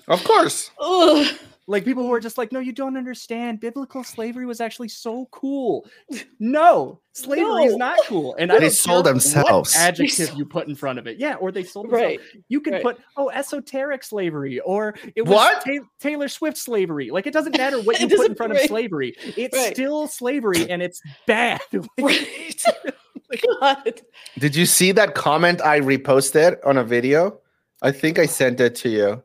Of course. Ugh. Like people who are just like, no, you don't understand. Biblical slavery was actually so cool. No, slavery is not cool. And I They don't sold care what themselves. adjective you put in front of it. Yeah, or they sold themselves. Right. You can right. put oh esoteric slavery or it was What? Ta- Taylor Swift slavery. Like it doesn't matter what you put in front right. of slavery. It's Right. still slavery and it's bad. Right. God. Did you see that comment I reposted on a video? I think I sent it to you.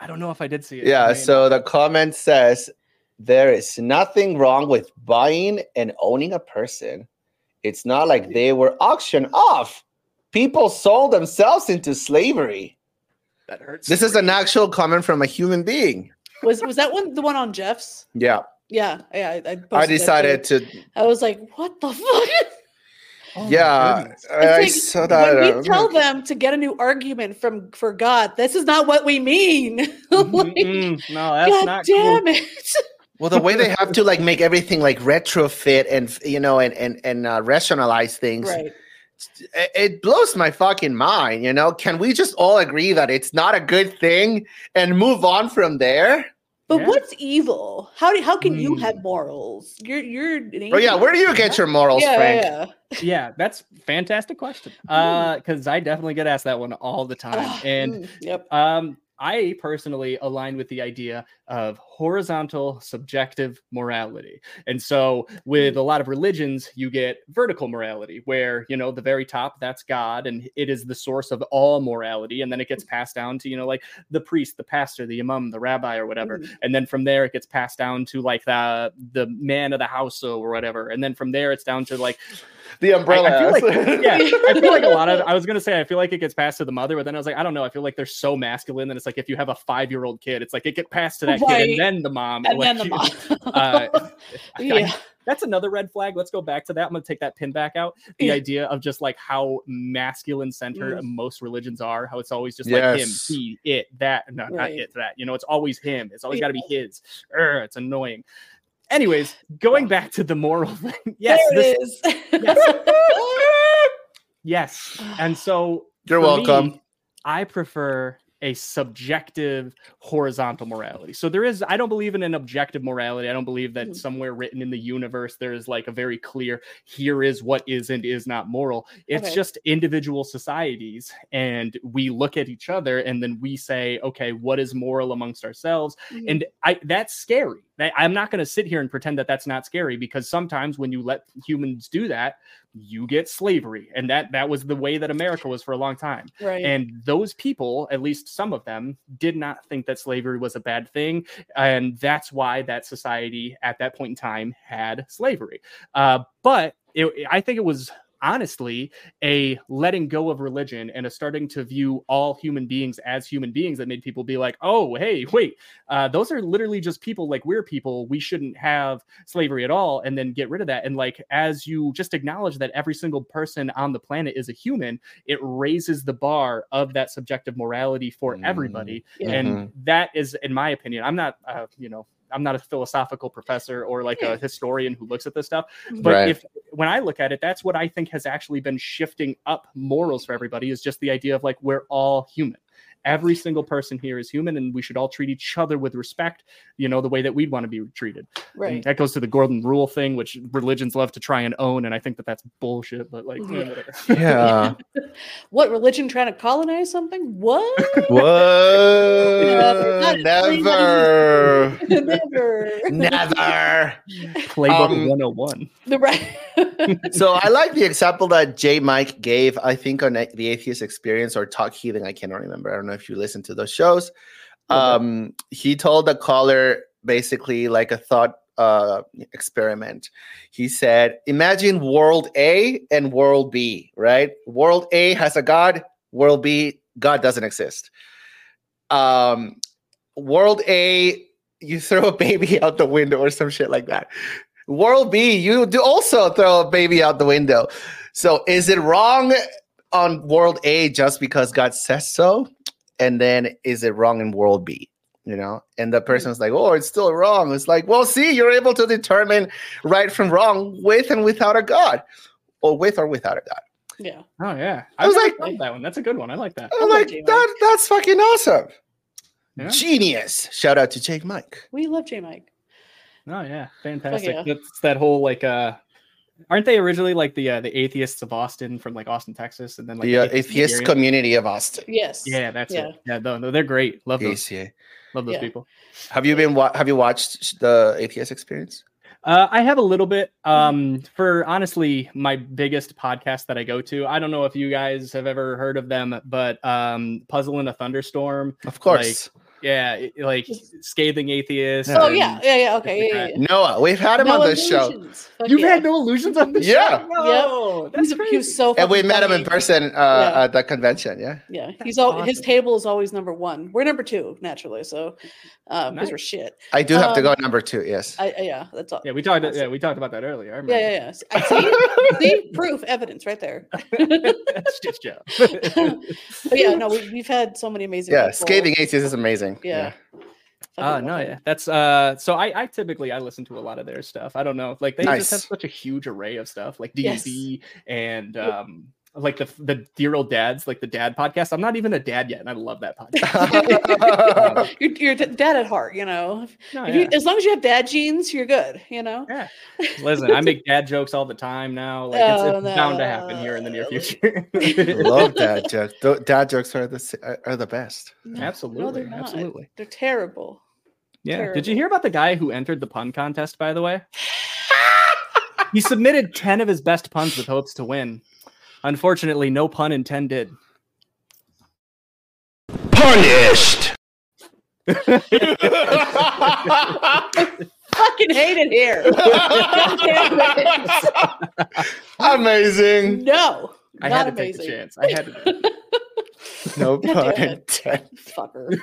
I don't know if I did see it. Yeah, I may so the comment says there is nothing wrong with buying and owning a person. It's not like they were auctioned off. People sold themselves into slavery. that hurts. This is an actual comment from a human being. Was was that one the one on Jeff's? Yeah, Yeah, yeah. I, I, I decided to. I was like, what the fuck? Oh yeah, goodness. I It's saw that. when uh, we tell them to get a new argument from for God, this is not what we mean. Like, no, that's God not cool. damn it! Well, the way they have to like make everything like retrofit and you know and and and uh, rationalize things, right. it, it blows my fucking mind. You know, can we just all agree that it's not a good thing and move on from there? But Yeah. what's evil? How do how can you Hmm. have morals? You're you're an Oh yeah, where do you get your morals, yeah, Frank? yeah, Yeah, that's fantastic question. Uh, because I definitely get asked that one all the time. Ah, And mm, yep. Um, I personally align with the idea of horizontal subjective morality. And so with a lot of religions, you get vertical morality, where, you know, the very top, that's God, and it is the source of all morality. And then it gets passed down to, you know, like the priest, the pastor, the imam, the rabbi, or whatever. Mhm. And then from there, it gets passed down to like the the man of the house or whatever. And then from there, it's down to like The umbrella. I feel like- yeah, I feel like a lot of. I was gonna say I feel like it gets passed to the mother, but then I was like, I don't know. I feel like they're so masculine that it's like if you have a five year old kid, it's like it get passed to that kid and then the mom. And like, then the mom. uh, I- yeah. That's another red flag. Let's go back to that. I'm gonna take that pin back out. The Yeah. idea of just like how masculine centered Mm. most religions are. How it's always just like him, Yes. he, it, that. No, not it, that. You know, it's always him. It's always got to be his. Urgh, it's annoying. Anyways, going back to the moral thing. Yes, there this, it is. yes. And so You're welcome. me, I prefer a subjective horizontal morality. So there is I don't believe in an objective morality. I don't believe that Mhm. somewhere written in the universe there is like a very clear here is what is and is not moral. It's Okay. just individual societies and we look at each other and then we say okay, what is moral amongst ourselves? Mhm. and I that's scary. I'm not going to sit here and pretend that that's not scary because sometimes when you let humans do that, you get slavery, and that that was the way that America was for a long time. right. And those people, at least some of them, did not think that slavery was a bad thing, and that's why that society at that point in time had slavery. Uh, but it, I think it was honestly a letting go of religion and a starting to view all human beings as human beings that made people be like, oh, hey, wait, uh, those are literally just people like we're people. We shouldn't have slavery at all, and then get rid of that. And like, as you just acknowledge that every single person on the planet is a human, it raises the bar of that subjective morality for Mm. everybody. Yeah. And that is, in my opinion, I'm not, uh, you know, I'm not a philosophical professor or like a historian who looks at this stuff. Mm-hmm. But Right. if when I look at it, that's what I think has actually been shifting up morals for everybody is just the idea of like we're all human. Every single person here is human, and we should all treat each other with respect. You know the way that we'd want to be treated. And right. that goes to the golden rule thing, which religions love to try and own, and I think that that's bullshit. But like, Yeah. Yeah. What religion trying to colonize something? What? Whoa. Never. Never. Never. Playbook Um, 101. The right. So I like the example that J Mike gave, I think, on the Atheist Experience or Talk Heathen. I cannot remember. I don't know if you listen to those shows. Okay. Um, he told the caller basically like a thought uh, experiment. He said, Imagine world A and world B, right? World A has a God, world B, God doesn't exist. Um, world A, you throw a baby out the window or some shit like that. World B, you do also throw a baby out the window. So is it wrong on world A just because God says so? And then is it wrong in world B? You know, and the person's like, "Oh, it's still wrong." It's like, well, see, you're able to determine right from wrong with and without a god, or with or without a god. Yeah. Oh yeah, I was never like- that one. That's a good one. I like that. I'm love like, J-Mike. that, that's fucking awesome. Yeah. Genius. Shout out to Jake Mike. We love J Mike. Oh yeah, fantastic. yeah. That's that whole like uh aren't they originally like the uh, the atheists of Austin from like Austin, Texas, and then like the uh, atheists atheist area? community of Austin. Yes. Yeah, that's Yeah. it. Yeah, no, no, they're great. Love those. ACA. Love those Yeah. people. Have you been? Wa- have you watched the atheist experience? Uh, I have a little bit. Um, for honestly, my biggest podcast that I go to. I don't know if you guys have ever heard of them, but um, Puzzle in a Thunderstorm. Of course. Yeah, it- like scathing atheist. Oh yeah, yeah, yeah. Okay, yeah, yeah, yeah. Noah, we've had him No on this show. Fuck You've yeah. had Noah Lugeons on this Yeah. show? No, that's He's, he crazy. was so. and we fucking met him in person uh, Yeah. at the convention. Yeah. Yeah, That's he's all his table is always number one. We're number two naturally, so um, because we're shit. I do have to go Um, number two. Yes. I, I yeah, that's all. Yeah, we talked. Awesome. Yeah, we talked about that earlier. I Yeah, remember. yeah, yeah. See, see, proof, evidence, right there. That's just Joe. but yeah, no, we, we've had so many amazing. yeah. people. Scathing atheist is amazing. Yeah. Oh Fucking no, yeah, that's uh. So I, I typically I listen to a lot of their stuff. I don't know, like they just have such a huge array of stuff, like D Yes. D and um, like the the dear old dads, like the dad podcast. I'm not even a dad yet, and I love that podcast. you're, you're d- dad at heart, you know. no, If you- as long as you have dad genes, you're good, you know. Yeah. Listen, I make dad jokes all the time now. Like it's, Oh, it's bound to happen here in the near no. future. Love dad jokes. Dad jokes are the are- are the best. No, Absolutely, they're not. absolutely. They're terrible. Yeah. Did you hear about the guy who entered the pun contest, by the way? he submitted 10 of his best puns with hopes to win. Unfortunately, no pun intended. Punished. Fucking hate it here. It. Amazing. no, I not had to take amazing. chance. I had to. No God pun intended. Fucker.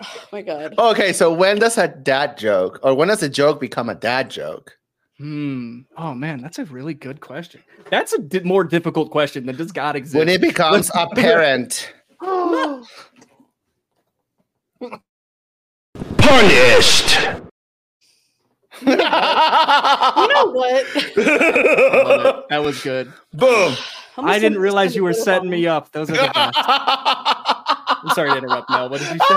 Oh my god. Okay, so when does a dad joke, or when does a joke become a dad joke? Hmm. Oh, man, that's a really good question. That's a di- more difficult question than does God exist? When it becomes apparent. Punished. You know what? That was good. Boom. I'm gonna I send didn't realize you were setting me up. Those are the best. I'm sorry to interrupt, Mel. What did you say?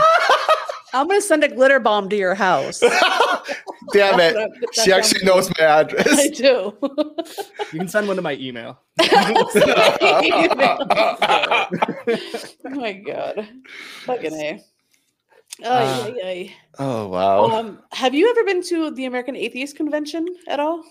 I'm gonna send a glitter bomb to your house. Damn it. that's She actually I'm knows my address. I do. You can send one to my email. oh my god. Fucking A. Ay, Uh, ay, ay. oh, wow. Um, have you ever been to the American Atheist Convention at all?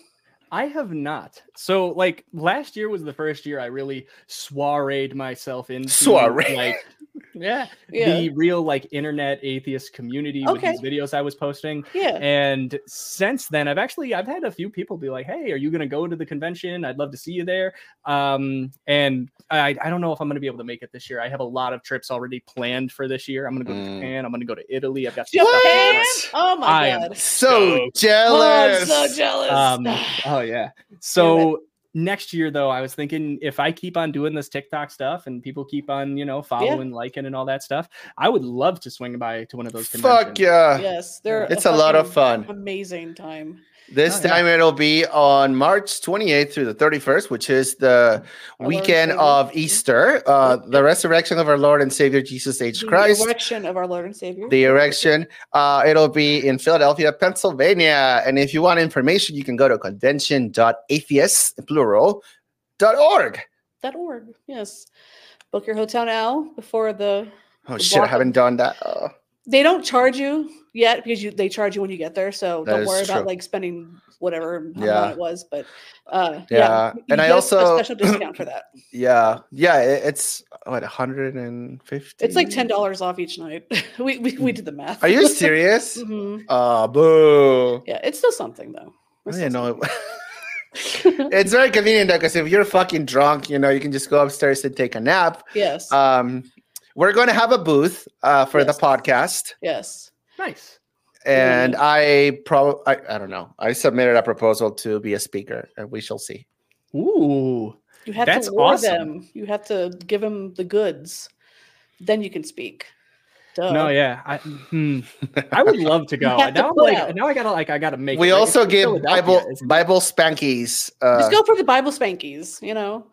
I have not. So, like last year was the first year I really soireed myself into Soiree. like, yeah, Yeah. the real like internet atheist community Okay. with these videos I was posting. Yeah. And since then, I've actually I've had a few people be like, "Hey, are you going to go to the convention? I'd love to see you there." Um, and I I don't know if I'm going to be able to make it this year. I have a lot of trips already planned for this year. I'm going to go to Mm. Japan. I'm going to go to Italy. I've got Japan? Oh my I am god. so So- Oh, I'm jealous. so jealous. Um, oh yeah. So next year though, I was thinking if I keep on doing this TikTok stuff and people keep on, you know, following, liking, and all that stuff, I would love to swing by to one of those conventions. Fuck yeah. yes, they're It's a lot of fun. Amazing time. This Oh, yeah. time it'll be on March 28th through the 31st, which is the weekend Savior. of Easter, uh, the resurrection of our Lord and Savior Jesus H. The Christ. erection of our Lord and Savior. The erection. Uh, it'll be in Philadelphia, Pennsylvania. And if you want information, you can go to convention.atheists, plural, dot org. Dot org. Yes. Book your hotel now before the. Oh The shit, I haven't done that. Oh. They don't charge you yet because you they charge you when you get there. So That don't worry about like spending whatever Yeah. it was. But uh, Yeah, yeah, and I also- special discount for that. Yeah. Yeah. it- it's what, 150? It's like ten dollars off each night. we, we we did the math. Are you serious? Mhm. Oh, boo. Yeah, it's still something though. I It's didn't still know. it's very convenient though, because if you're fucking drunk, you know, you can just go upstairs and take a nap. Yes. Um, we're going to have a booth uh, for Yes. the podcast, yes. Nice. and I probably I, I don't know. I submitted a proposal to be a speaker, and we shall see. Ooh. You have That's to lure awesome. them. You have to give them the goods. then you can speak. Duh. No, yeah, I, hmm. I would love to go. have to Now I'm like, out. now I gotta like, I gotta make. we it. Also it's give Bible? Bible spankies. Uh, Just go for the Bible spankies, you know,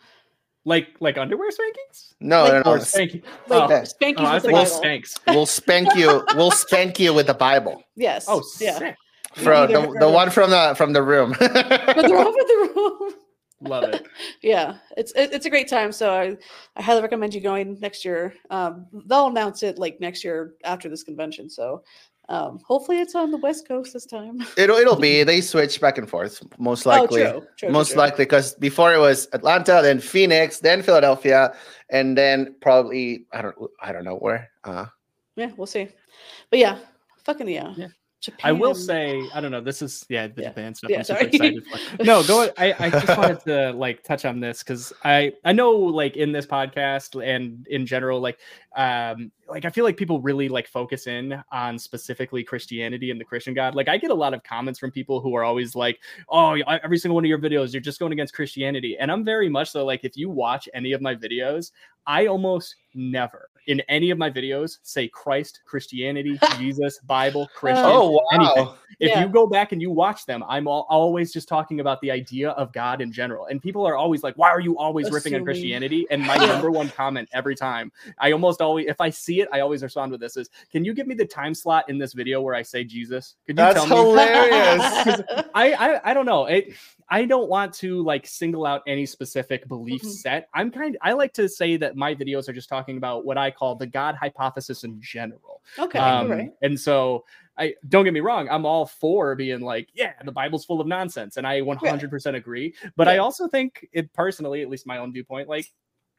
like like underwear spankings. no, like- no, no. Or spanky. like oh, Okay. spankies oh, with the think Bible. spanks. We'll spank you. We'll spank you with the Bible. Yes. Oh, yeah. sick. From the, the or. one from the from the room. But they're over the room. Love it. yeah, it's it, it's a great time. So I, I highly recommend you going next year. Um, they'll announce it like next year after this convention. So um, hopefully it's on the West Coast this time. it'll it'll be they switch back and forth most likely. oh, true, true, true, most true. likely because before it was Atlanta, then Phoenix, then Philadelphia, and then probably I don't I don't know where. Uh, Yeah, we'll see. But yeah, fucking yeah. Yeah. Japan. I will say, I don't know. This is yeah, the Yeah. Japan stuff. Yeah, I'm super excited for. No, go. I I just wanted to like touch on this because I I know like in this podcast and in general like um like I feel like people really like focus in on specifically Christianity and the Christian God. Like I get a lot of comments from people who are always like, "Oh, every single one of your videos, you're just going against Christianity." And I'm very much so like if you watch any of my videos, I almost never in any of my videos say Christ, Christianity, Jesus, Bible, oh, Christian. oh wow! anything. If Yeah. you go back and you watch them, I'm al- always just talking about the idea of God in general. And people are always like, why are you always ripping on Christianity? And my number one comment every time, I almost always, if I see it, I always respond with this is, can you give me the time slot in this video where I say Jesus? Could you That's tell me? hilarious. I, I I don't know. It I don't want to like single out any specific belief Mhm. set. I'm kind I like to say that my videos are just talking about what I call the God hypothesis in general. okay, Um, all right. And so I don't get me wrong, I'm all for being like, yeah, the Bible's full of nonsense, and I 100% agree. But I also think it personally, at least my own viewpoint, like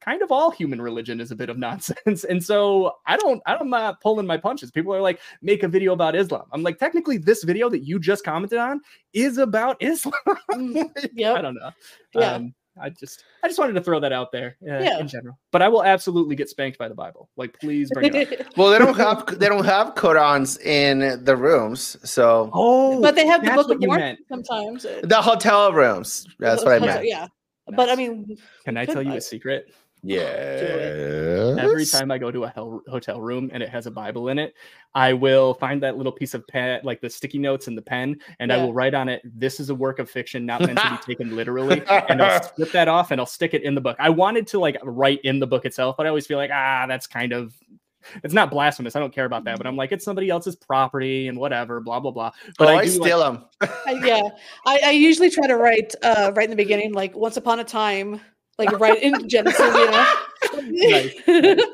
kind of all human religion is a bit of nonsense. And so I don't, I'm not pulling my punches. People are like, make a video about Islam. I'm like, technically, this video that you just commented on is about Islam. yeah, I don't know. Yeah. Um, I just, I just wanted to throw that out there uh, Yeah. in general. But I will absolutely get spanked by the Bible. Like, please bring it up. well, they don't have they don't have Qurans in the rooms, so Oh, but they have the Book of Mormon sometimes. the hotel rooms. That's what I meant. Yeah. But I mean, Can I tell you a secret? Yeah. Every time I go to a hel- hotel room and it has a Bible in it, I will find that little piece of pen, like the sticky notes and the pen, and I will write on it, "This is a work of fiction, not meant to be taken literally." And I'll strip that off and I'll stick it in the book. I wanted to like write in the book itself, but I always feel like ah, that's kind of. It's not blasphemous. I don't care about that, but I'm like, it's somebody else's property and whatever, blah blah blah. But oh, I I, do like- steal them. I, yeah, I, I usually try to write uh, right in the beginning, like once upon a time, like right in Genesis, you know.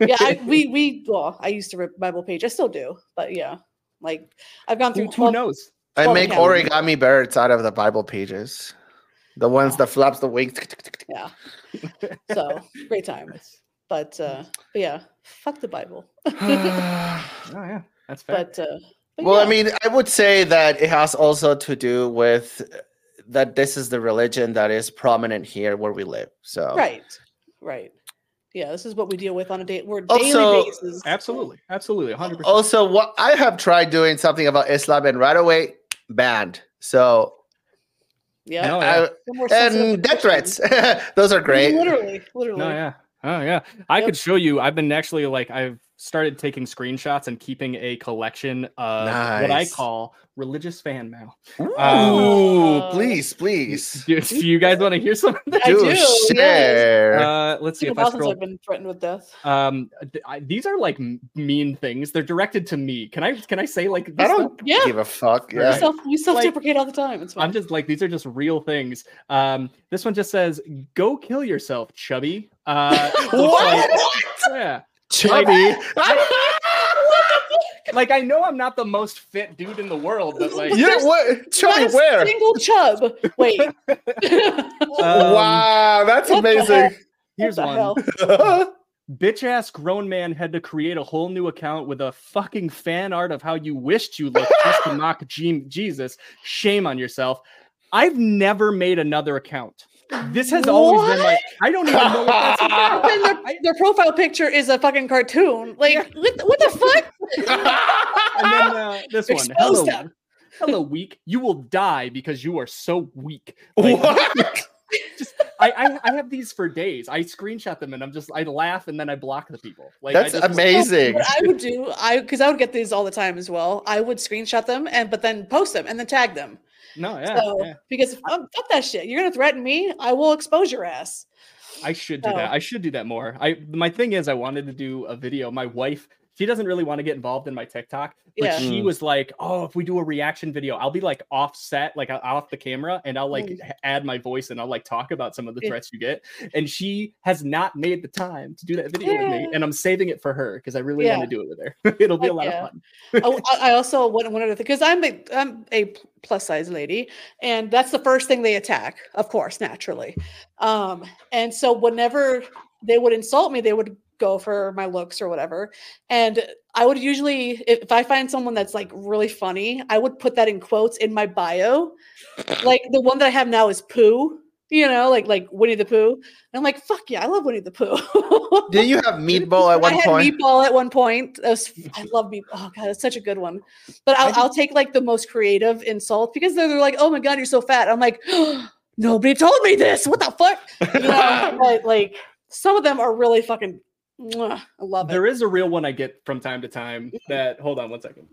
yeah, I, we we well, I used to rip Bible page. I still do, but yeah, like I've gone through who, who twelve. knows? I make yeah. origami birds out of the Bible pages. The ones that flaps the wings. Yeah, so great time. But uh, but yeah, fuck the Bible. Oh yeah, that's fair. but uh, but well, yeah. I mean, I would say that it has also to do with that this is the religion that is prominent here where we live. So right, right. Yeah, this is what we deal with on a day. We're Also- daily basis. absolutely, absolutely, 100. percent also what I have tried doing something about Islam and right away banned. So Yeah, No, yeah. They're more sensitive and death threats. Those are great. Literally, literally. No, yeah. Oh, yeah. I Yep. could show you. I've been actually like, I've started taking screenshots and keeping a collection of what I call religious fan mail. Ooh, Uh, please, please. Do, do you guys want to hear some of that? I Do do, yes. share. Uh, let's see It's if been a I while scroll. I've been threatened with death. Um, th- I, these are like mean things. They're directed to me. Can I? Can I say like? I don't stuff? Yeah. give a fuck. We Yeah. self we self deprecate all the time. It's fine. I'm just like these are just real things. Um, this one just says, "Go kill yourself, chubby." Uh, What? like- yeah. Chubby. Like I know I'm not the most fit dude in the world, but like yeah, what? Chubby Not a where? Single chub. Wait. Um, wow, that's what amazing. heck? here's What the one. hell? Bitch ass grown man had to create a whole new account with a fucking fan art of how you wished you looked just to mock Je- Jesus. Shame on yourself. I've never made another account. This has always been like I don't even know what that's about. And their, their profile picture is a fucking cartoon. Like, what, the- what the fuck? And then uh, this one. Hello, them. hello, weak. You will die because you are so weak. Like, what? just I, I I have these for days. I screenshot them and I'm just I laugh and then I block the people. Like I That's just, amazing. What I would do, I because I would get these all the time as well. I would screenshot them and but then post them and then tag them. No, yeah, so yeah. because fuck, oh, fuck that shit. You're gonna threaten me, I will expose your ass. I should do So- that. I should do that more. I my thing is I wanted to do a video. My wife, she doesn't really want to get involved in my TikTok, but Yeah. she Mm. was like, "Oh, if we do a reaction video, I'll be like offset, like off the camera, and I'll like Mm. add my voice and I'll like talk about some of the threats you get." And she has not made the time to do that video with me, and I'm saving it for her because I really Yeah. want to do it with her. It'll be a lot yeah. of fun. oh, I I also one one other thing because I'm a I'm a plus size lady, and that's the first thing they attack, of course, naturally. Um, and so whenever they would insult me, they would go for my looks or whatever, and I would usually, if, I find someone that's like really funny, I would put that in quotes in my bio. Like the one that I have now is Pooh. You know, like like Winnie the Pooh. And I'm like, fuck yeah, I love Winnie the Pooh. Did you have meatball at one I had point? meatball at one point. Was, I love meatball. Oh god, it's such a good one. But I'll, I'll take like the most creative insult because they're, they're like, "Oh my god, you're so fat." I'm like, nobody told me this. What the fuck? You know, but like some of them are really fucking. Mwah, I love it. There is a real one I get from time to time that hold on one second.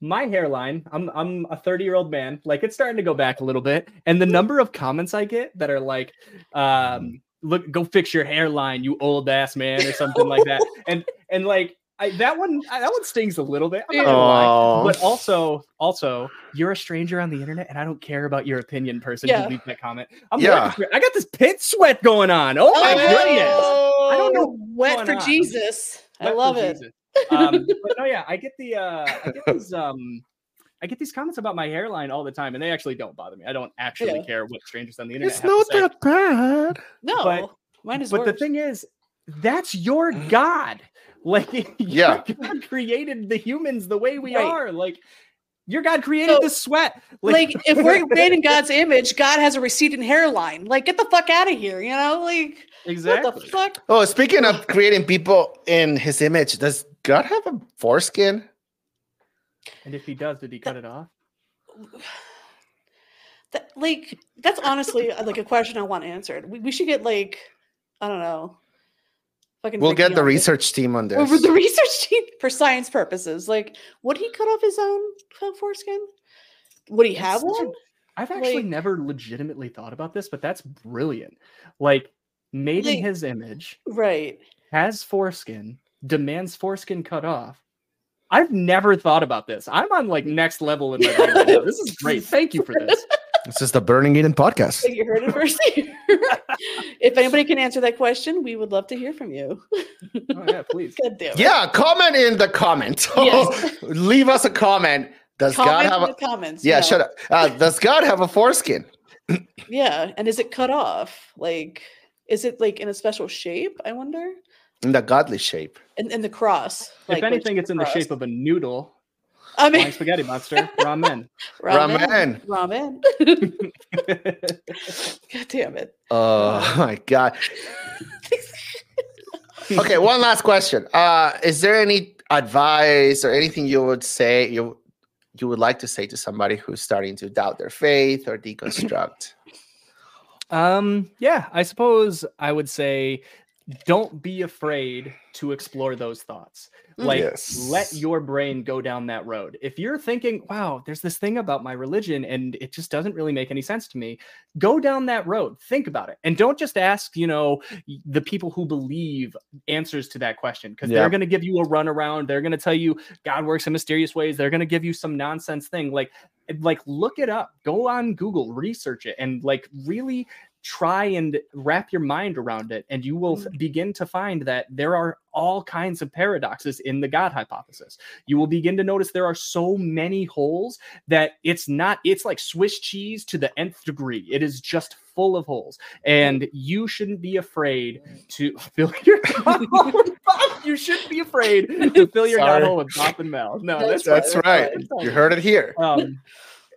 My hairline, I'm I'm a 30 year old man, like it's starting to go back a little bit. And the number of comments I get that are like, um, look, go fix your hairline, you old ass man, or something like that. And and like I, that one that one stings a little bit. I'm not lie. But also, also, you're a stranger on the internet, and I don't care about your opinion, person Yeah. who leaves that comment. I'm Yeah. working I got this pit sweat going on. Oh my Oh, goodness! I don't know Wet for on. Jesus. I Wet for love it. Jesus. um, but no, yeah, I get the uh, I get these um, I get these comments about my hairline all the time, and they actually don't bother me. I don't actually Yeah. care what strangers on the internet it's have to not say. that bad. No, But- mine is But the thing is, that's your God. Like, Yeah. God created the humans the way we Right. are. Like, your God created So, the sweat. like if we're made in God's image, God has a receding hairline. Like, get the fuck out of here, you know? Like, what exactly. the fuck? Oh, speaking of creating people in His image, does God have a foreskin? And if he does, did he cut it off? That, like, that's honestly uh, like a question I want answered. We, we should get like, I don't know. Fucking We'll get the on it. research team on Or this. the research team for science purposes. Like, would he cut off his own foreskin? Would he have That's such one? I've actually Like- never legitimately thought about this, but that's brilliant. Like, made in his image, Right. has foreskin, demands foreskin cut off. I've never thought about this. I'm on like next level in my brain. This is great. Thank you for this. This is the Burning Eden podcast. You heard it first here. if anybody can answer that question, we would love to hear from you. Oh yeah, please. God damn it. Yeah, comment in the comment. Yes. Leave us a comment. Does Comment God have in a the comments. yeah? yeah. Shut up. Uh, does God have a foreskin? Yeah. And is it cut off? Like, is it like in a special shape? I wonder. In the godly shape. In, in the cross. if anything, it's in the shape of a noodle. I Flying mean, spaghetti monster. Ramen. ramen. Ramen. God damn it. Oh my god. okay, one last question. Uh, is there any advice or anything you would say you you would like to say to somebody who's starting to doubt their faith or deconstruct? Um, yeah, I suppose I would say don't be afraid to explore those thoughts. Mm. Like Yes. let your brain go down that road. If you're thinking, wow, there's this thing about my religion and it just doesn't really make any sense to me, go down that road. Think about it. And don't just ask, you know, the people who believe answers to that question because Yeah. they're going to give you a runaround. They're going to tell you God works in mysterious ways. They're going to give you some nonsense thing. Like like look it up. Go on Google, research it and like really try and wrap your mind around it and you will f- begin to find that there are all kinds of paradoxes in the god hypothesis you will begin to notice there are so many holes that it's not it's like swiss cheese to the nth degree it is just full of holes and you shouldn't be afraid to fill your god hole with pop. you shouldn't be afraid to fill your god hole with pop and mel no That's that's, That's right, right. You heard it here. um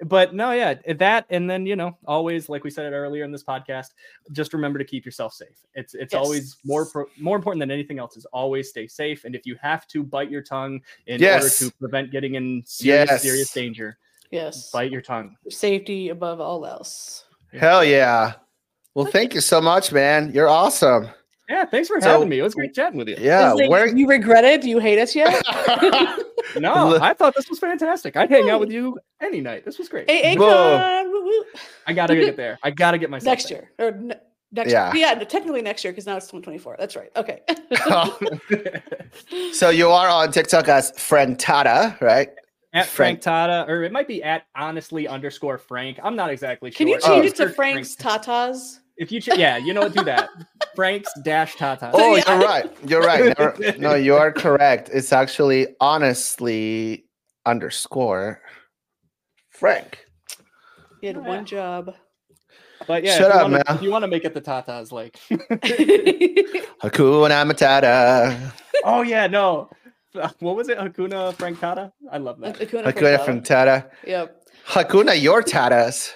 but no yeah that and then you know always like we said it earlier in this podcast just remember to keep yourself safe it's it's Yes. always more pro- more important than anything else is always stay safe and if you have to bite your tongue in Yes. order to prevent getting in serious Yes. serious danger Yes. bite your tongue Safety above all else. Hell yeah. Well, thank you so much, man. You're awesome. Yeah, thanks for So- having me. It was great chatting with you. Yeah, like, where you regret it? Do you hate us yet? No, I thought this was fantastic. I'd hang out with you any night. This was great. hey, Whoa. AACON, woo, woo. I gotta get there. I gotta get myself next there. year or ne- next Yeah. year. Yeah, technically next year because now it's 2024. That's right. Okay. so you are on TikTok as friend Tata, right? At Frank- Frank Tata, or it might be at honestly underscore Frank. I'm not exactly sure. Can you oh. change Oh. it to Frank's Frank- Tatas? If you, ch- yeah, you know what? Do that. Frank's dash Tata. Oh, you're right. You're right. No, you are correct. It's actually honestly underscore Frank. You had one job. But yeah, Shut if you up, wanna, man. If you want to make it the Tatas, like, Hakuna Matata. oh yeah, no, what was it? Hakuna Frank Tata. I love that. Hakuna Hakuna Frankata. from Tata. Yep. Hakuna your Tatas.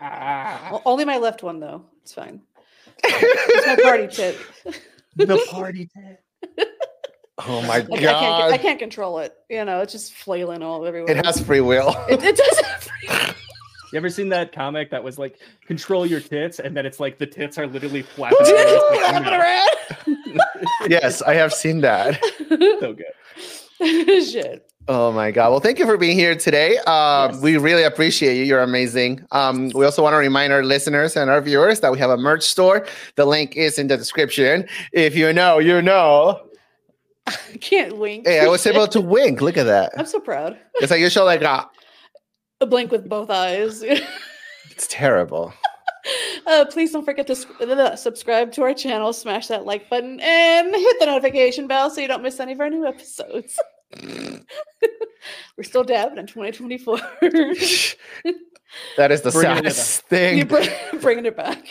Ah, O- Only my left one though. It's fine. It's my party tip. the party tip. Oh my Like, I can't. I can't control it. You know, it's just flailing all everywhere. It has free will. It, it does. have free- You ever seen that comic that was like control your tits, and then it's like the tits are literally flapping. around. It's like, Flapping no, around. yes, I have seen that. so good. Shit. Oh my god! Well, thank you for being here today. Uh, Yes. We really appreciate you. You're amazing. Um, we also want to remind our listeners and our viewers that we have a merch store. The link is in the description. If you know, you know. I can't wink. Hey, I was able to wink. Look at that. I'm so proud. It's like you show like ah, A blink with both eyes. it's terrible. Uh, please don't forget to s- uh, subscribe to our channel, smash that like button, and hit the notification bell so you don't miss any of our new episodes. We're still dabbing in 2024. That is the Bringing it saddest you thing. bring, bringing it back,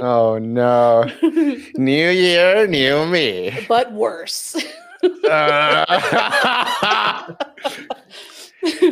Oh no! New year, new me. but worse. Uh,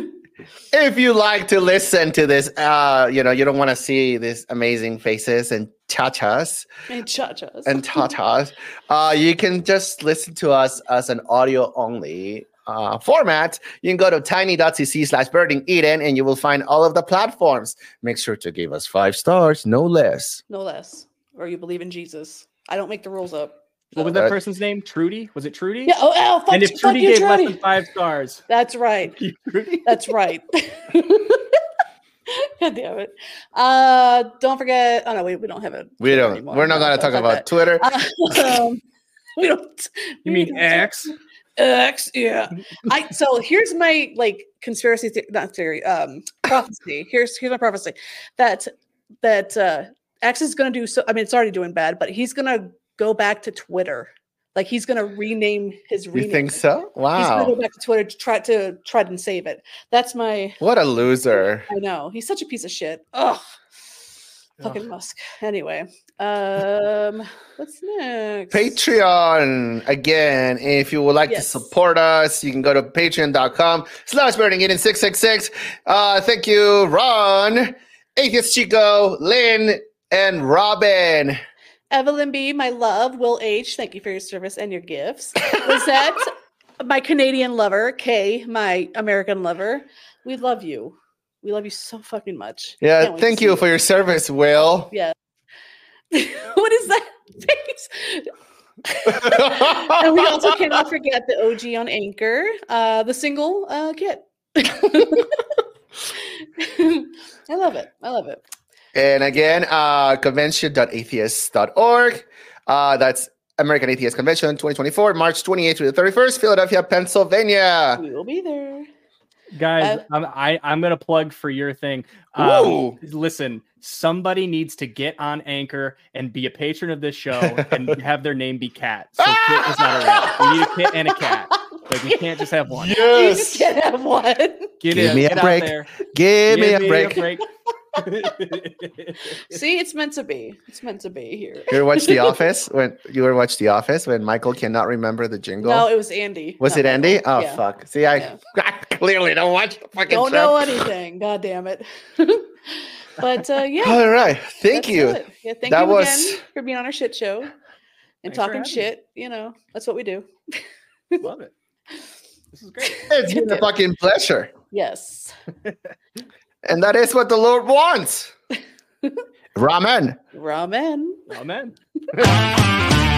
if you like to listen to this, uh, you know, you don't want to see these amazing faces and chachas and cha-chas. and tatas, uh, you can just listen to us as an audio only uh, format. You can go to tiny.cc slash burning eden and you will find all of the platforms. Make sure to give us five stars, no less. no less. Or you believe in Jesus. I don't make the rules up. What was Uh, that person's name? Trudy? Was it Trudy? Yeah. Oh, oh fuck, and if fuck Trudy you, gave less than five stars, That's right. you That's right. God damn it. Uh, don't forget. Oh no, we, we don't have it. We don't, anymore. we're not No, going to talk about that. Twitter. um, we don't. You we mean don't- X? X, yeah. I so here's my like conspiracy the- not theory, um prophecy. Here's here's my prophecy that that uh X is gonna do so I mean it's already doing bad, but he's gonna go back to Twitter. Like he's gonna rename his You rename. think so? Wow. He's gonna go back to Twitter to try to try and save it. That's my What a loser. I know. He's such a piece of shit. Ugh. Fucking Musk. Anyway. Um what's next? Patreon again. If you would like Yes. to support us, you can go to patreon.com slash burning eden 666. Uh, thank you, Ron, Atheist Chico, Lynn, and Robin. Evelyn B, my love. Will H, thank you for your service and your gifts. Lizette, my Canadian lover. Kay, my American lover. We love you. We love you so fucking much. Yeah, Can't wait to thank you for your service, Will. Yeah. what is that face? and we also cannot forget the OG on Anchor, uh, the single uh, kit. I love it. I love it. and again, uh, convention.atheist.org. Uh, that's American Atheist Convention 2024, March 28th to the 31st, Philadelphia, Pennsylvania. We will be there. Guys, Uh, I'm, I, I'm gonna plug for your thing. Um, listen, somebody needs to get on Anchor and be a patron of this show and have their name be Cat. So Kit is not around. We need a Kit and a cat. Like we can't just have one. You just Yes. can't have one. Get Give in, me a get break. there. Give me a Give break. See, it's meant to be. It's meant to be here. You ever watch The Office? When you ever watch The Office when Michael cannot remember the jingle? No, it was Andy. Was it Andy? Michael. Oh Yeah. fuck! See, I, Yeah. I clearly don't watch the fucking Don't show. know anything. God damn it. but uh, yeah. All right, thank that's you. it. Yeah, thank That you was- again for being on our shit show and Thanks talking having me. shit. You know, that's what we do. Love it. This is great. It's been a fucking pleasure, Yes. And that is what the Lord wants. Ramen. Ramen. Amen.